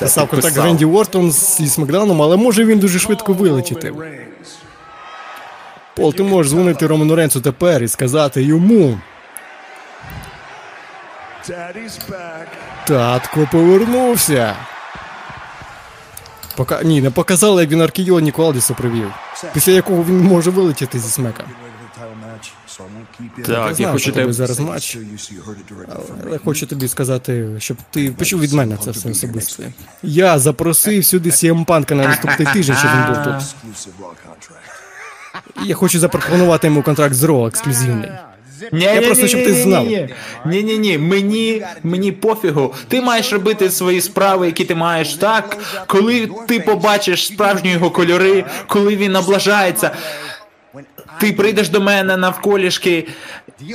Писав контакт підписав. Ренді Ортон зі Смакдауном, але може він дуже швидко вилетіти. Пол, ти можеш дзвонити Роману Ренцу тепер і сказати йому. Татко повернувся. Пока... Ні, не показали, як він Аркійо Ніколдіса привів. Після якого він може вилетіти зі смека. Так, я хочу тебе зараз матч. Але хочу тобі сказати, щоб ти почув від мене це все особисто. Я запросив сюди CM Панка на наступний тиждень, щоб він був тут. Я хочу запропонувати йому контракт з Ро ексклюзивний. Ні, Я ні, просто, ні, щоб ти знав. Ні, ні, ні, ні. Мені, мені пофігу. Ти маєш робити свої справи, які ти маєш так. Коли ти побачиш справжні його кольори, коли він облажається. Ти прийдеш до мене навколішки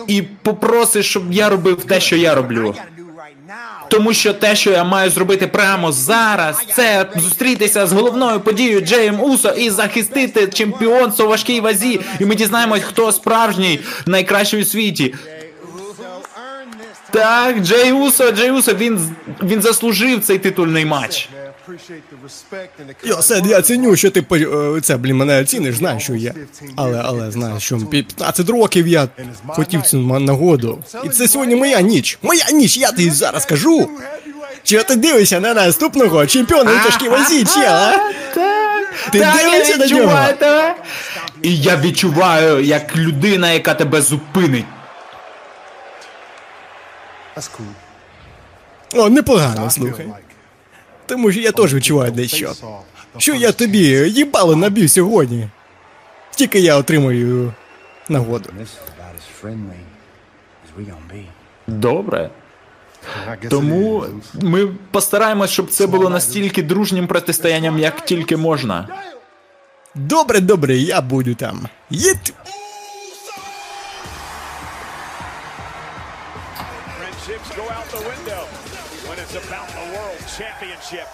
і попросиш, щоб я робив те, що я роблю. Тому що те, що я маю зробити прямо зараз, це зустрітися з головною подією Джеєм Усо і захистити чемпіонство у важкій вазі. І ми дізнаємось, хто справжній найкращий у світі. Так, Джей Усо, Джей Усо, він, він заслужив цей титульний матч. Йо, Сед, я ціню, що ти по- е, це, блін, мене оціниш, знаєш, що я. Але, але знаєш, що 15 років я хотів цю ма- нагоду. І це сьогодні моя ніч. Моя ніч, я тобі зараз кажу. Чи ти дивишся на наступного чемпіона у тяжкій вазі, чи а? Ти Так, дивишся я на нього? тебе. І я відчуваю, як людина, яка тебе зупинить. О, непогано, слухай. Тому що я теж відчуваю дещо. Що я тобі їбало набив сьогодні? Тільки я отримую нагоду. Добре. Тому ми постараємось, щоб це було настільки дружнім протистоянням, як тільки можна. Добре, добре, я буду там. Єт! Friendships go out the window when it's about Championship.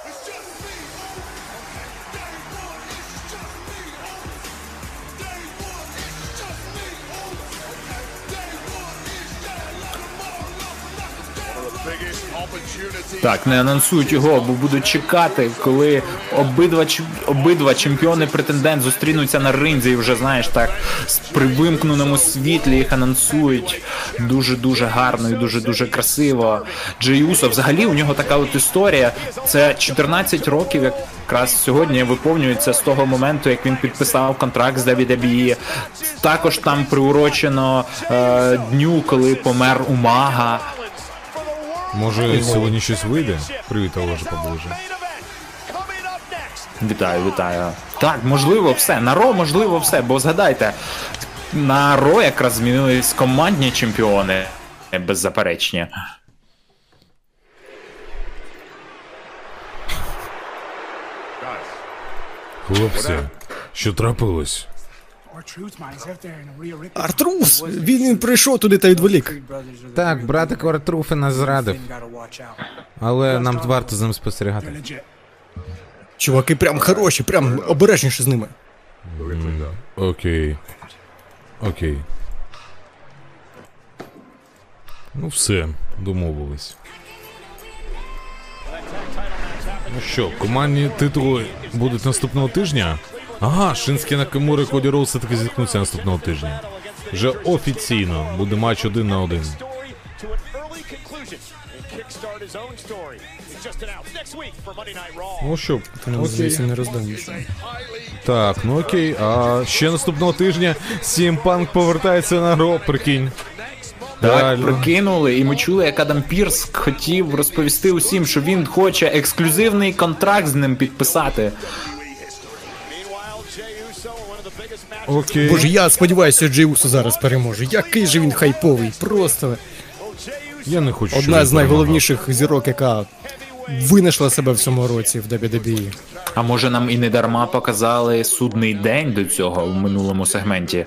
Так, не анонсують його, бо будуть чекати, коли обидва обидва чемпіони претендент зустрінуться на ринзі і вже знаєш так з привимкненому світлі їх анонсують дуже дуже гарно і дуже дуже красиво. Джей Усо, взагалі у нього така от історія. Це 14 років, якраз сьогодні виповнюється з того моменту, як він підписав контракт з WWE. Також там приурочено е, дню, коли помер Умага. Може, сьогодні щось вийде? Привіт, Олеже, поближе. Вітаю, вітаю. Так, можливо, все. На Ро, можливо, все. Бо згадайте, на Ро якраз змінились командні чемпіони, беззаперечні. Хлопці, що трапилось? Артрус! Він, він прийшов туди та відволік. Так, братик Артруфи нас зрадив. Але нам варто за ним спостерігати. Чуваки прям хороші, прям обережніше з ними. Окей. Окей. Ну все, домовились. Ну що, командні титули будуть наступного тижня? Ага, Шинські Накамура і Коді Роуз все-таки зіткнуться наступного тижня. Вже офіційно буде матч один на один. Ну що, Ну, звісно, не роздамся. Так, ну окей. А ще наступного тижня CM Punk повертається на Ро, прикинь. Так, прикинули, і ми чули, як Адам Пірс хотів розповісти усім, що він хоче ексклюзивний контракт з ним підписати. Окей. Боже, я сподіваюся, Джей Усо зараз переможе. Який же він хайповий, просто Я не хочу. одна з найголовніших зірок, яка винайшла себе в цьому році в WWE. А може нам і не дарма показали судний день до цього в минулому сегменті.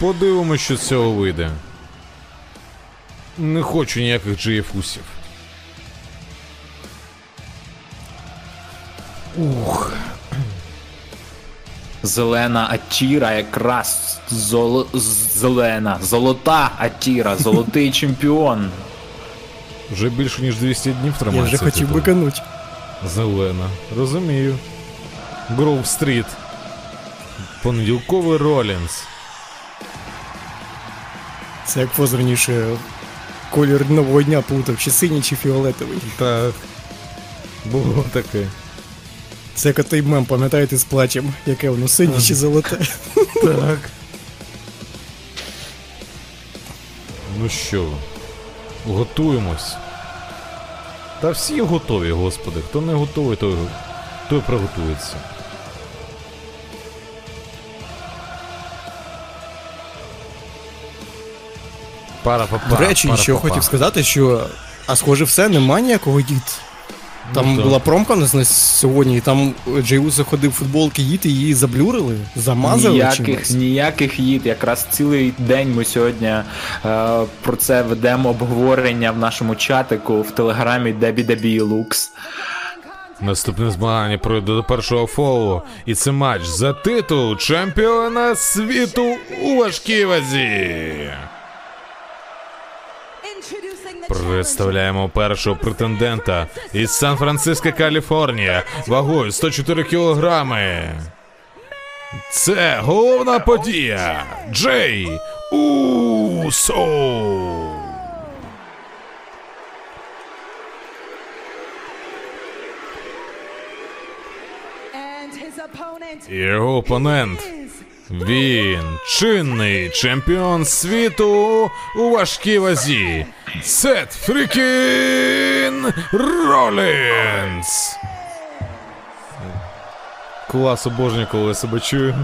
Подивимось, що з цього вийде. Не хочу ніяких джиєфусів. Ух. Зелена Атіра, якраз золо... з- зелена, золота Атіра, золотий чемпіон. Вже більше ніж 200 днів Я вже хотів титул. бикануть. Зелена. Розумію. Grove Street. Понеділковий Ролінс. Це як раніше колір нового дня плутав, чи синій, чи фіолетовий. Так. Було таке. Це як той мем, пам'ятаєте, з плачем, яке воно синє чи золоте. Так. Ну що, готуємось. Та всі готові, господи. Хто не готовий, той, той приготується. Пара папа. До речі, що хотів сказати, що. А схоже, все, нема ніякого їд. Там так. була промка на сьогодні, і там Джей Усо ходив футболки їд і її заблюрили, замазали Ніяких, чимось. ніяких їд. Якраз цілий день ми сьогодні е, про це ведемо обговорення в нашому чатику в телеграмі Дебі Лукс. Наступне змагання пройде до першого фолу, і це матч за титул чемпіона світу у важкій вазі. Представляємо першого претендента із Сан-Франциско, Каліфорнія, вагою 104 кілограми. Це головна подія Джей Усо. Його опонент. Він чинний чемпіон світу у важкій вазі. Сет Фрікін Ролінс. Клас обожнюю, коли я себе чую.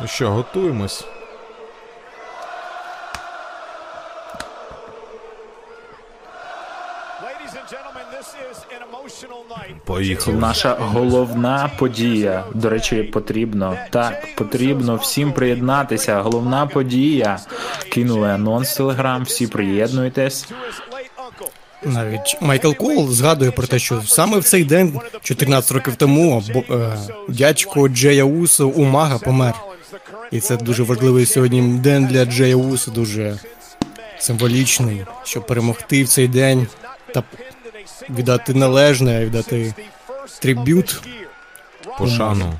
Ну що, готуємось? Це Поїхали. наша головна подія. До речі, потрібно так, потрібно всім приєднатися. Головна подія. Кинули анонс в телеграм, всі приєднуйтесь. Навіть Майкл Кол згадує про те, що саме в цей день, 14 років тому, бо, е, дядько Джея Усо Умага помер. І це дуже важливий сьогодні день для Джея Усо, дуже символічний, щоб перемогти в цей день та віддати належне, віддати трибют. Пошану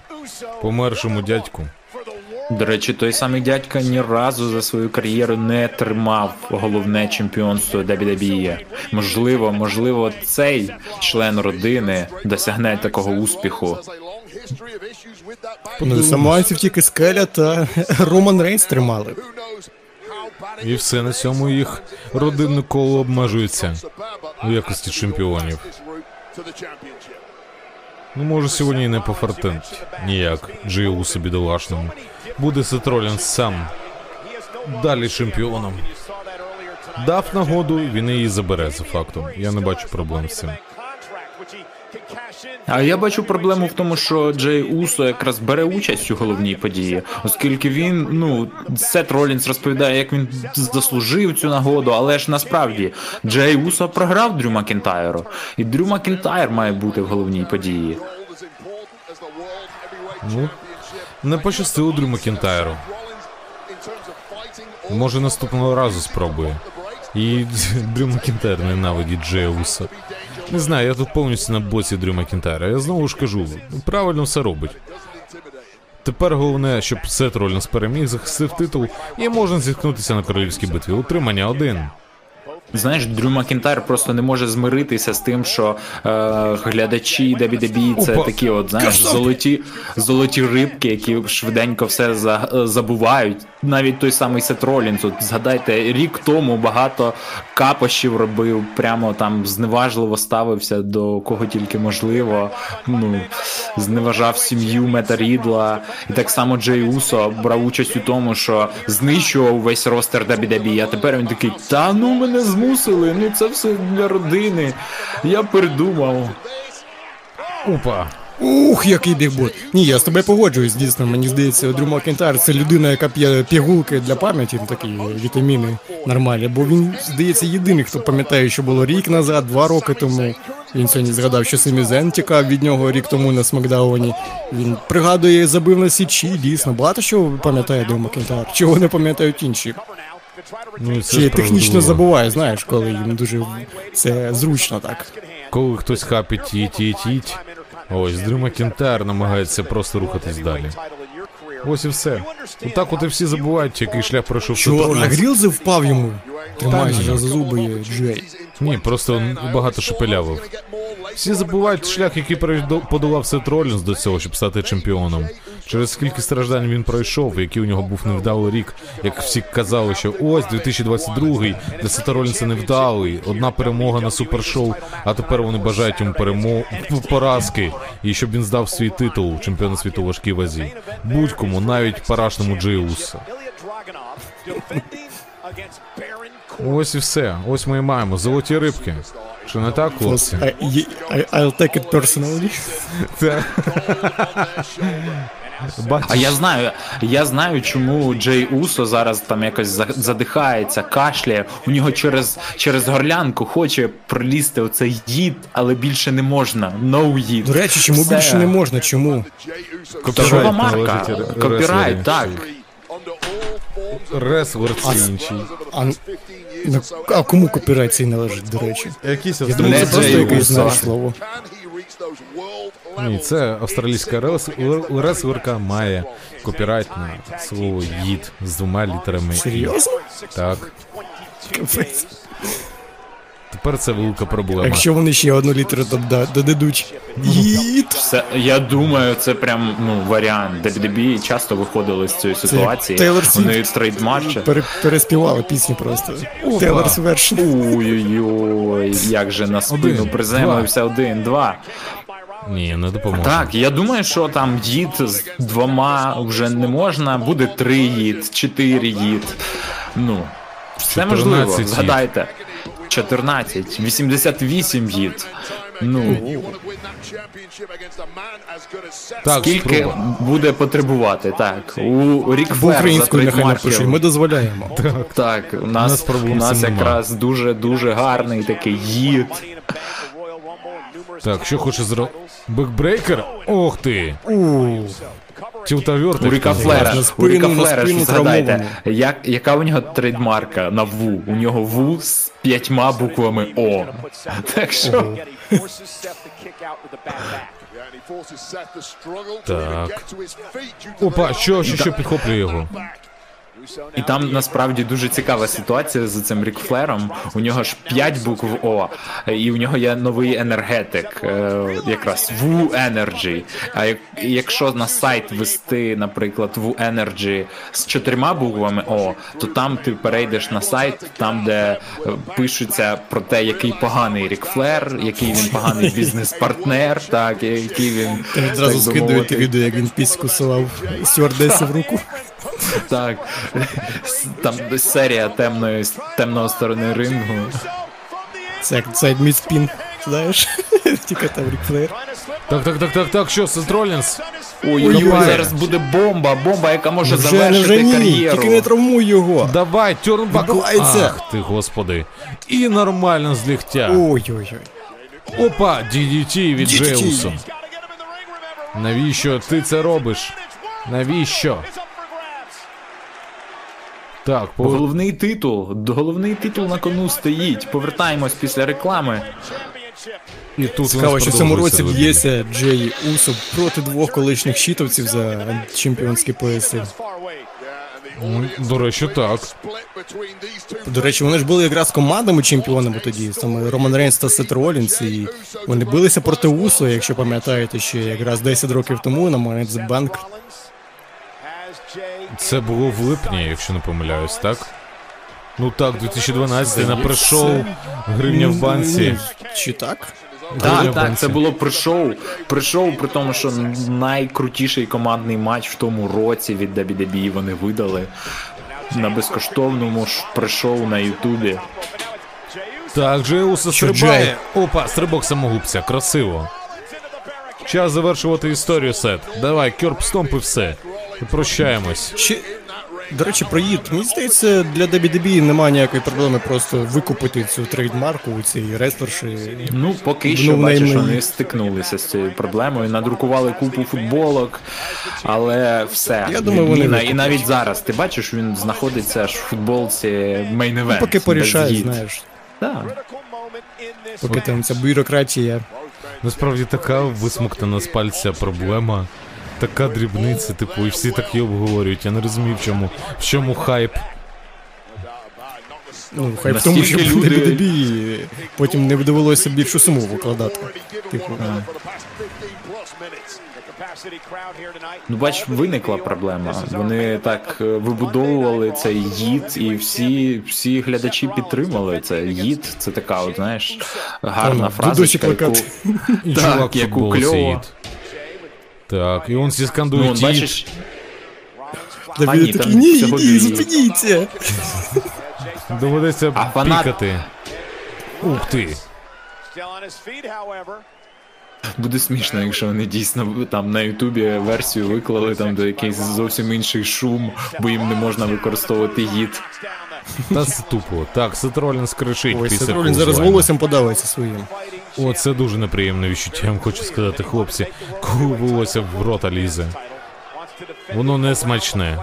помершому дядьку. До речі, той самий дядька ні разу за свою кар'єру не тримав головне чемпіонство WWE. Можливо, можливо, цей член родини досягне такого успіху. Ну, саманців тільки Скеля та Роман Рейнс тримали. І все на цьому їх родинне коло обмежується у якості чемпіонів. Ну, може, сьогодні і не пофартить ніяк Джиусу бідолашному. Буде Сет Ролінс сам далі чемпіоном. Дав нагоду, він її забере за фактом. Я не бачу проблем з цим. А я бачу проблему в тому, що Джей Усо якраз бере участь у головній події, оскільки він, ну, Сет Ролінс розповідає, як він заслужив цю нагоду, але ж насправді Джей Усо програв Дрю Макінтайру, і Дрю Макінтайр має бути в головній події. Ну, не пощастило Дрю Макінтайру. Може, наступного разу спробує. І Дрю Макінтайр ненавидить Джея Уса. Не знаю, я тут повністю на боці Дрю Макінтайра. Я знову ж кажу, правильно все робить. Тепер головне, щоб Сет Ролінс переміг, захистив титул, і можна зіткнутися на королівській битві. Утримання один. Знаєш, Дрю Макінтайр просто не може змиритися з тим, що е, глядачі WWE це такі, от знаєш, золоті, золоті рибки, які швиденько все за, е, забувають. Навіть той самий Сет Ролінс, от згадайте, рік тому багато капощів робив, прямо там зневажливо ставився до кого тільки можливо. Ну зневажав сім'ю Мета Рідла. І так само Джей Усо брав участь у тому, що знищував весь ростер WWE, а тепер він такий, та ну мене змусили, ну це все для родини. Я передумав. Опа. Ух, який big boot. Ні, я з тобою погоджуюсь, дійсно. Мені здається, Дрю Макінтайр це людина, яка п'є пігулки для пам'яті, такі вітаміни нормальні. Бо він, здається, єдиний, хто пам'ятає, що було рік назад, два роки тому. Він сьогодні згадав, що Семі Зен тікав від нього рік тому на Смакдауні. Він пригадує, забив на січі, дійсно. Багато чого пам'ятає Дрю Макінтайр. Чого не пам'ятають інші. Ну, це Чи технічно забуває, знаєш, коли їм дуже це зручно так. Коли хтось хапить тіть, тіть, тіть. Ось Дрю Макінтайр намагається просто рухатись далі. Ось і все. Отак от і всі забувають, який шлях пройшов Що, а Грілзи впав йому? Тримаючи ні. за зуби Джей. Ні, просто багато шепелявив. Всі забувають шлях, який подолав Сет Ролінс до цього, щоб стати чемпіоном. Через скільки страждань він пройшов, який у нього був невдалий рік, як всі казали, що ось 2022 для Сета Ролінса невдалий, одна перемога на супершоу, а тепер вони бажають йому перемо... поразки, і щоб він здав свій титул чемпіона світу важкій вазі. Будь-кому, навіть парашному Джеусу. Ось і все. Ось ми і маємо. Золоті рибки. Що не так, хлопці? I'll take it personally. А я знаю, я знаю, чому Джей Усо зараз там якось задихається, кашляє. У нього через, через горлянку хоче пролізти оцей їд, але більше не можна. No їд. До речі, чому Все. більше не можна? Чому? Торгова марка, копірайт, так. Реслер це інший. А, ну, а кому копірайт цей належить, до речі? Якийсь Я думаю, це просто якесь знаєш слово. Ні, це австралійська рес- реслерка має копірайт на слово yeet з двома літерами. Серйозно? Так. Капець. Тепер це велика проблема. Якщо вони ще одну літеру дода- додадуть. Yeet. Все, я думаю, це прям ну варіант. WWE часто виходили з цієї ситуації. Тейлор. Вони trademark чі. Переспівали пісню просто. Тейлорс вершин. Ой-ой-ой, як же на спину приземлився один, два. Ні, не допоможе. Так, я думаю, що там їд з двома вже не можна, буде три їд, чотири їд. Ну, все можливо. їд. Згадайте. 14, 88 їд. Ну, Так, скільки спроба. буде потребувати, так. У Рік Бо Флер українською нехай напишуть, ми дозволяємо. Так, у нас нас, у нас цим нема. якраз дуже дуже гарний такий їд. Так, що хоче зро... Бекбрейкер? Ох ти! Тілтавертик. У Ріка Флера, у Ріка Флера, ж згадайте, як, яка у нього трейдмарка на Ву? У нього Ву з п'ятьма буквами О. Так що Так. Опа, що, що, що підхоплює його? І там насправді дуже цікава ситуація з цим Рік Флером. У нього ж 5 букв О, і у нього є новий енергетик, е, якраз Ву Energy. А якщо на сайт вести, наприклад, Ву Energy з чотирма буквами О, то там ти перейдеш на сайт, там де е, пишуться про те, який поганий Рік Флер, який він поганий бізнес-партнер, так, який він Ти відразу скидуєте відео, як він піську силав стюардесі в руку. Так, там серія темної темного сторони рингу. Це як сайд мідспін, знаєш? Тільки там Рік Флеєр. Так, так, так, так, так, що, Сет Ролінс? Ой-ой-ой, зараз буде бомба, бомба, яка може Вже, завершити вже ні, кар'єру. тільки не травмуй його. Давай, тюрнбак. Ах ти, господи. І нормально з ліхтя. Ой-ой-ой. Опа, DDT від. Джеусу. Навіщо ти це робиш? Навіщо? Так, по... Головний титул, головний титул на кону стоїть. Повертаємось після реклами. і тут Цікаво, що в цьому році б'ється Джей Усо проти двох колишніх щитовців за чемпіонські пояси. Ну, До речі, так. До речі, вони ж були якраз командами чемпіонами тоді, саме Роман Рейнс та Сет Ролінс, і вони билися проти Усо, якщо пам'ятаєте, ще якраз 10 років тому на Money in the Bank. Це було в липні, якщо не помиляюсь, так? Ну так, 2012 на pre-show гривня в банці. Чи так? Так, в так, це було pre-show. Pre-show, тому, що найкрутіший командний матч в тому році від WWE вони видали на безкоштовному при-шоу на Ютубі. Так, Джеуса стрибає. Опа, стрибок самогубця, красиво. Час завершувати історію, Сет. Давай, кьорп стомп і все. І прощаємось. Ще, до речі, про їд. Мені здається, для WWE немає ніякої проблеми просто викупити цю трейдмарку у цій рестлерші. Ну, поки Ну, що, бачиш, вони стикнулися з цією проблемою, надрукували купу футболок, але все. Я думаю, вони відміна. І навіть зараз, ти бачиш, він знаходиться аж в футболці main event. Ну, поки гід. знаєш. This Поки там ця бюрократія. Насправді така висмоктана з пальця проблема. Така дрібниця, типу, і всі так її обговорюють. Я не розумію, в чому, в чому хайп. Ну, хай в тому, що Настільки буде люди- WWE, потім не довелося більшу суму викладати. Типу. Ну, бач, виникла проблема. Вони так е, вибудовували цей їд, і всі, всі глядачі підтримали це. Їд це така, от, знаєш, гарна Там, дудочі яку, плакати. І Так, чувак яку футболці кльово. їд. Так, і он всі ну, скандують от, бачиш, Та він ні, такий, там ні, всього ні, дві. зупиніться. Доведеться А фанат- пікати. Ух ти. Буде смішно, якщо вони дійсно там на Ютубі версію виклали там до якийсь зовсім інший шум, бо їм не можна використовувати їд. Та це тупо. Так, Сет Ролінс кричить Ой, після Сет Ролінс зараз волоссям подавиться своїм. О, це дуже неприємне відчуття, я вам хочу сказати, хлопці. Коли волосся в рота лізе. Воно не смачне.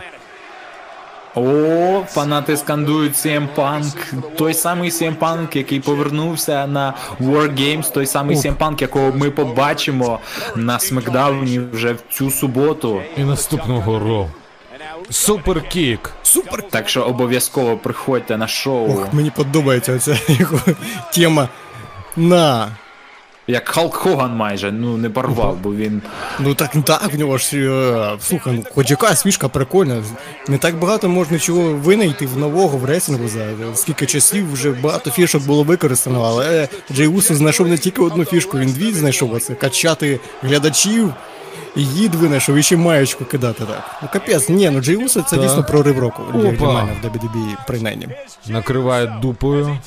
О, фанати скандують CM Punk. Той самий CM Punk, який повернувся на War Games, той самий CM Punk, якого ми побачимо на Смакдауні вже в цю суботу. І наступного ро. Superkick. Супер. Так що обов'язково приходьте на шоу. Ох, мені подобається оця його тема. На. Як Халк Хоган майже, ну не порвав, бо він. Ну так так, в нього ж. е, Слухай, ну хоч якась фішка прикольна. Не так багато можна чого винайти в нового в рейтингу за скільки часів вже багато фішок було використано, але Джей Усо знайшов не тільки одну фішку, він дві знайшов оце качати глядачів. І їд винайшов, і ще маєчку кидати так. Ну капець, ні, ну Джей Усо це Так. дійсно прорив року для, для мене в WWE, принаймні. Накриває дупою.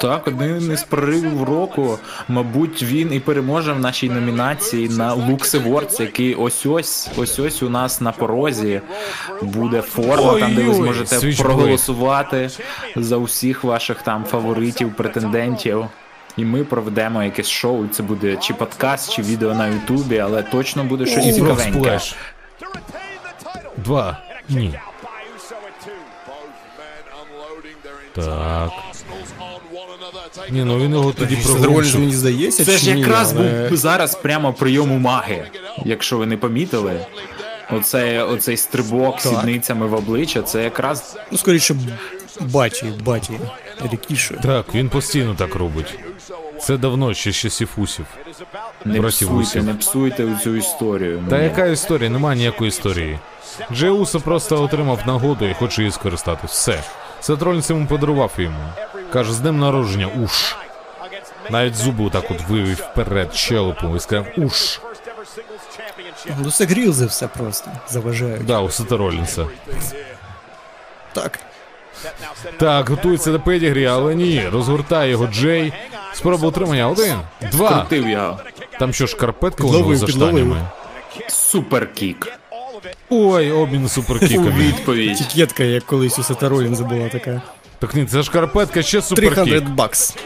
Так, один із проривів року. Мабуть, він і переможе в нашій номінації на Lux Awards, який ось ось ось ось у нас на порозі буде форма, там де ви зможете проголосувати за усіх ваших там фаворитів, претендентів. І ми проведемо якесь шоу. Це буде чи подкаст, чи відео на Ютубі, але точно буде щось цікавеньке. Два. Ні. Так. Ні, ну він його тоді Це мені здається, Це ж ні, якраз але- був зараз прямо прийом уваги, якщо ви не помітили. Оцей, оцей стрибок сідницями в обличчя, це якраз Ну, скоріше, баті, баті, рікіші. Так, він постійно так робить. Це давно ще з часів усів. не Братів псуйте, Усів. не псуйте цю історію. Та Ну, яка історія? Немає ніякої історії. Джей Усо просто отримав нагоду і хоче її скористатись. Все. Сет Ролінс йому подарував йому. Каже, з днем народження, уш. Навіть зуби так от вивів вперед щелепу і сказав уш. Ну це грілзи все просто заважають. Да, у Сета Ролінса. Так. Так, готується до педігрі, але ні. Розгортає його Джей. Спроба утримання. Один, два. крутив його. Там що, шкарпетка у нього Підловив, за підловив. штанями? Суперкік. Ой, обмін У суперкіками. відповідь. Тікетка, як колись у Сета Ролінза була така. Так ні, це шкарпетка ще 300 суперкік. бакс.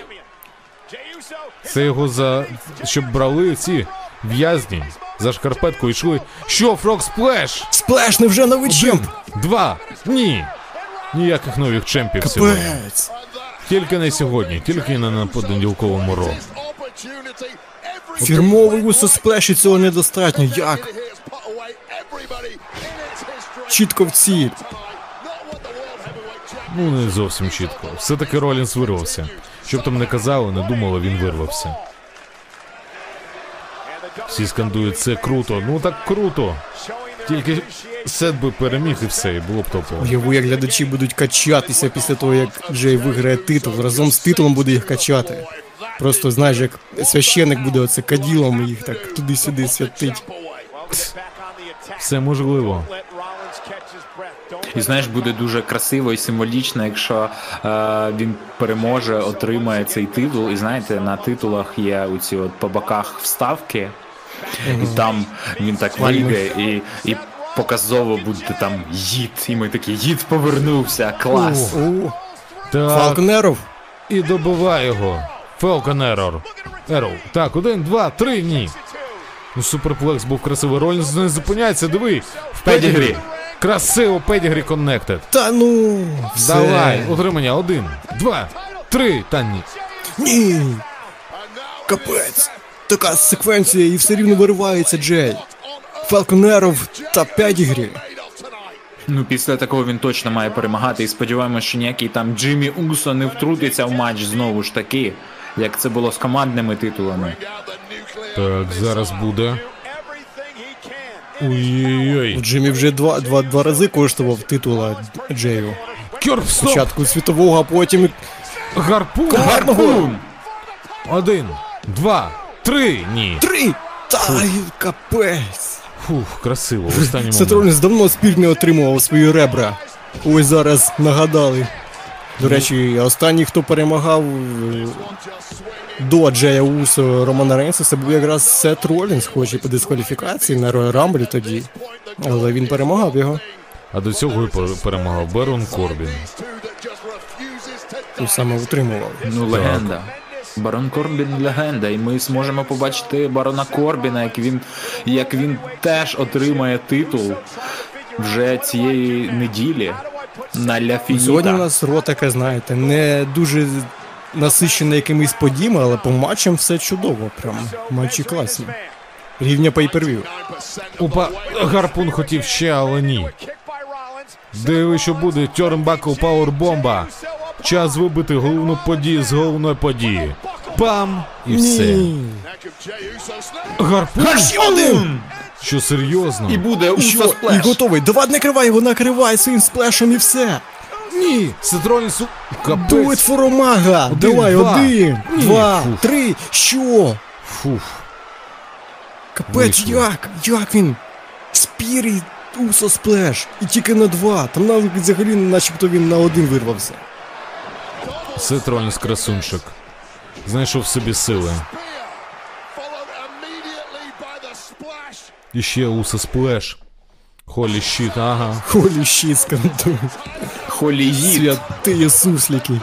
Це його за. щоб брали ці в'язні. За шкарпетку йшли. Що, Фрог Сплеш? Сплеш, невже новий чемп? Два. Ні. Ніяких нових чемпів сьогодні. Капець. Тільки не сьогодні, тільки не на понеділковому ро. Фірмовий усо сплеш цього недостатньо. Як? Чітко в ціль. Ну, не зовсім чітко. Все-таки Ролінс вирвався. Щоб там не казали, не думали, він вирвався. Всі скандують, це круто. Ну так круто. Тільки Сет би переміг і все, і було б топово. Уяву, як глядачі будуть качатися після того, як Джей виграє титул. Разом з титулом буде їх качати. Просто знаєш, як священик буде оце каділом їх так туди-сюди святить. Все можливо. І знаєш, буде дуже красиво і символічно, якщо е, він переможе, отримає цей титул. І знаєте, на титулах є оці от по боках вставки. І там він так вийде і, і показово буде там yeet. І ми такі yeet повернувся. Клас. Falcon Arrow. і добиває його. Arrow. Arrow. Так, один, два, три, ні. Ну, superplex був красивий. Ролінс не зупиняється, диви. В Pedigree. Красиво, pedigree connected. Та ну. все. Давай, утримання, один, два, три, та ні. Ні. Капець. Така секвенція і все рівно виривається Джей. Фалконеров та Педігрі. Ну, після такого він точно має перемагати. І сподіваємося, що ніякий там Джиммі Усо не втрутиться в матч знову ж таки, як це було з командними титулами. Так, зараз буде. Ой-ой-ой. Джиммі вже два, два, два рази коштував титула Джею. Кьорп, стоп! Спочатку світового, а потім. Гарпун! Гарпун! Один, два, три, ні. Три! Та й капець! Фух, красиво, в останньому. Сет Ролінс давно спір не отримував свої ребра. Ось зараз нагадали. До речі, останній, хто перемагав е, до Джея Усо Романа Рейнса, це був якраз Сет Ролінс, хоч і по дискваліфікації на Royal Rumble тоді. Але він перемагав його. А до цього і пер- перемагав Берон Корбін. І саме утримував. Ну, легенда. Барон Корбін легенда, і ми зможемо побачити барона Корбіна, як він, як він теж отримає титул вже цієї неділі на Ля Сьогодні у нас ро таке, знаєте, не дуже насичене якимись подіями, але по матчам все чудово. Прям матчі класні. Рівня pay-per-view. Опа, гарпун хотів ще, але ні. Диви, що буде Тьорнбакл Пауербомба. Час вибити головну подію з головної події. Пам! І все. Гарпун? Що серйозно? І буде Усо що? І готовий. Давай накривай його, накривай своїм сплешем і все. Ні! Сетролінсу. Do Капець. it for Омага. Один, Давай, два. один, Ні. два, Фух. три. Що? Фух. Капець, Вийшло. як? Як він? Спір і усо сплеш. І тільки на два. Там навіть взагалі начебто він на один вирвався. Сетролінс красунчик. Знайшов собі сили. І ще уса сплеш. Холі щит, ага. Холі щит скандують. Холіїд. Святий суслики.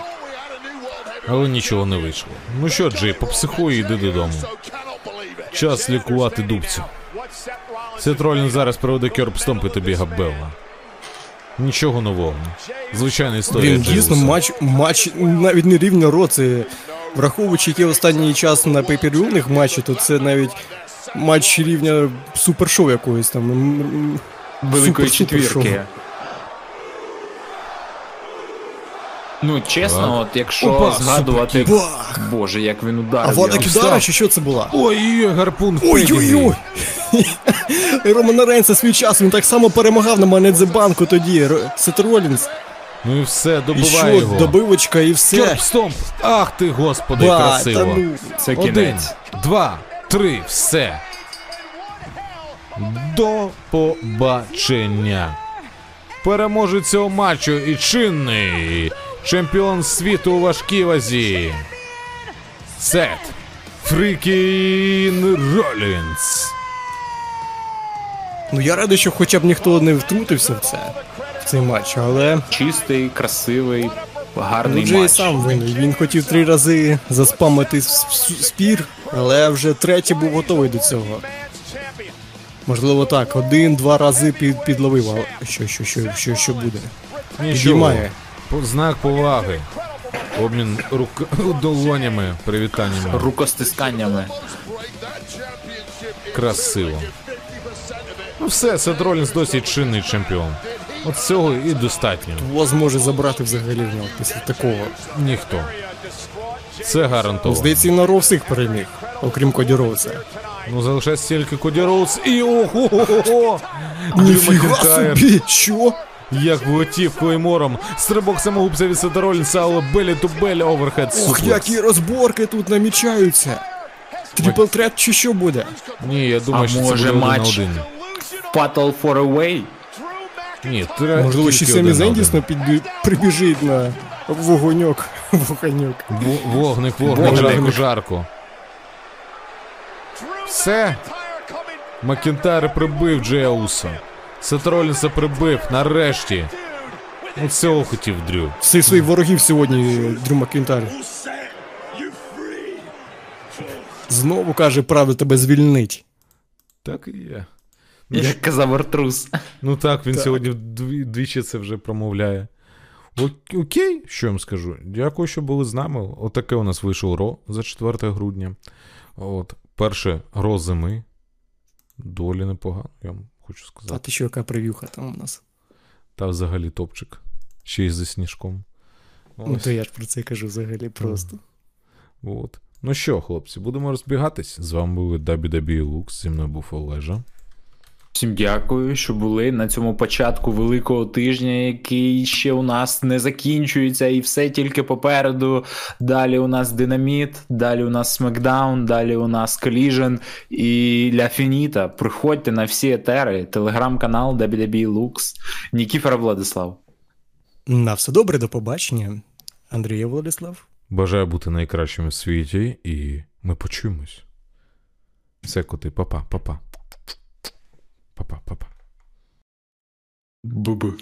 Але нічого не вийшло. Ну що, Джей, попсихуй і йди додому. Час лікувати дубцю. Сетролін зараз проведе кьорбстомпи тобі Габбелла. Нічого нового. Звичайна історія. Він дійсно матч, матч навіть не рівня році. враховуючи який останній час на пейперюних матчі, то це навіть матч рівня супершоу якогось там. Великої четвірки. Ну, чесно, от якщо Опа, згадувати. Бах! Боже, як він А ударив. Влада його. Кідара, чи що це була? Ой, гарпун Ой-ой-ой! Романа Рейнса свій час, він так само перемагав на Манедзе банку тоді. Сет Ролінс. Ну і все, І що, його. добивочка і все. Кьорбстомп! Ах ти, господи, Ба, та ну. Це Один, два, три, все. До побачення. Переможець цього матчу і чинний чемпіон світу у важкій вазі. Сет Фрікін Ролінс. Ну я радий, що хоча б ніхто не втрутився в це, в цей матч, але Чистий, красивий, гарний ну, матч. сам винний. Він хотів три рази заспамити спір, але вже третій був готовий до цього. Можливо, так, один-два рази під, підловив, а що, що, що, що, що буде? Нічого. Підіймає. Знак поваги. Обмін рук... долонями, привітаннями. Рукостисканнями. Красиво. Ну все, Сет Ролінс досить чинний чемпіон. От цього і достатньо. Кого зможе забрати взагалі в нього після такого? Ніхто. Це гарантовано. Здається, і на Ро всіх переміг, окрім Коді Роудса. Ну залишається тільки Коді Роудс і ого-го-го! Ніфіга Макінтайр. собі! Що? Як влетів Claymore ом. Стрибок самогубця від Сета Ролінса, але belly to belly overhead Ох, які розборки тут намічаються! Triple threat чи що буде? Ні, я думаю, А що може це буде один на один. Fatal four-way. Ні, треба Можливо, ще Семі один на Зен один. дійсно підбі- прибіжить на вогоньок. Вогоньок. Во- Вогник, вогник, Вогник. жарко, жарко. Все. Макінтайр прибив Джея Усо. Сет Ролінса прибив, нарешті. Ну цього хотів Дрю. Всіх своїх ворогів сьогодні Дрю Макінтайр. Знову каже, правда тебе звільнить. Так і є. Ну, Як казав Артрус. Ну так, він сьогодні двічі це вже промовляє. О- Окей, що я вам скажу. Дякую, що були з нами. Отаке у нас вийшов Ро за 4 грудня. От, перше Ро зими. Доволі непогано, я сказати. хочу А ти що, яка прев'юха там у нас? Та взагалі топчик. Ще й зі сніжком. Ну то я ж про це кажу взагалі просто. от. Ну що, хлопці, будемо розбігатись. З вами були дабі-лукс, зі мною був Олежа. Всім дякую, що були на цьому початку великого тижня, який ще у нас не закінчується, і все тільки попереду. Далі у нас Динаміт, далі у нас Смакдаун, далі у нас Collision і Ля Фініта. Приходьте на всі етери, телеграм-канал WWE Lux, Нікіфора Владислав. На все добре, до побачення. Андрія Владислав. Бажаю бути найкращим у світі, і ми почуємось. Все, коти, папа, папа. Папа, папа. Бу-бу.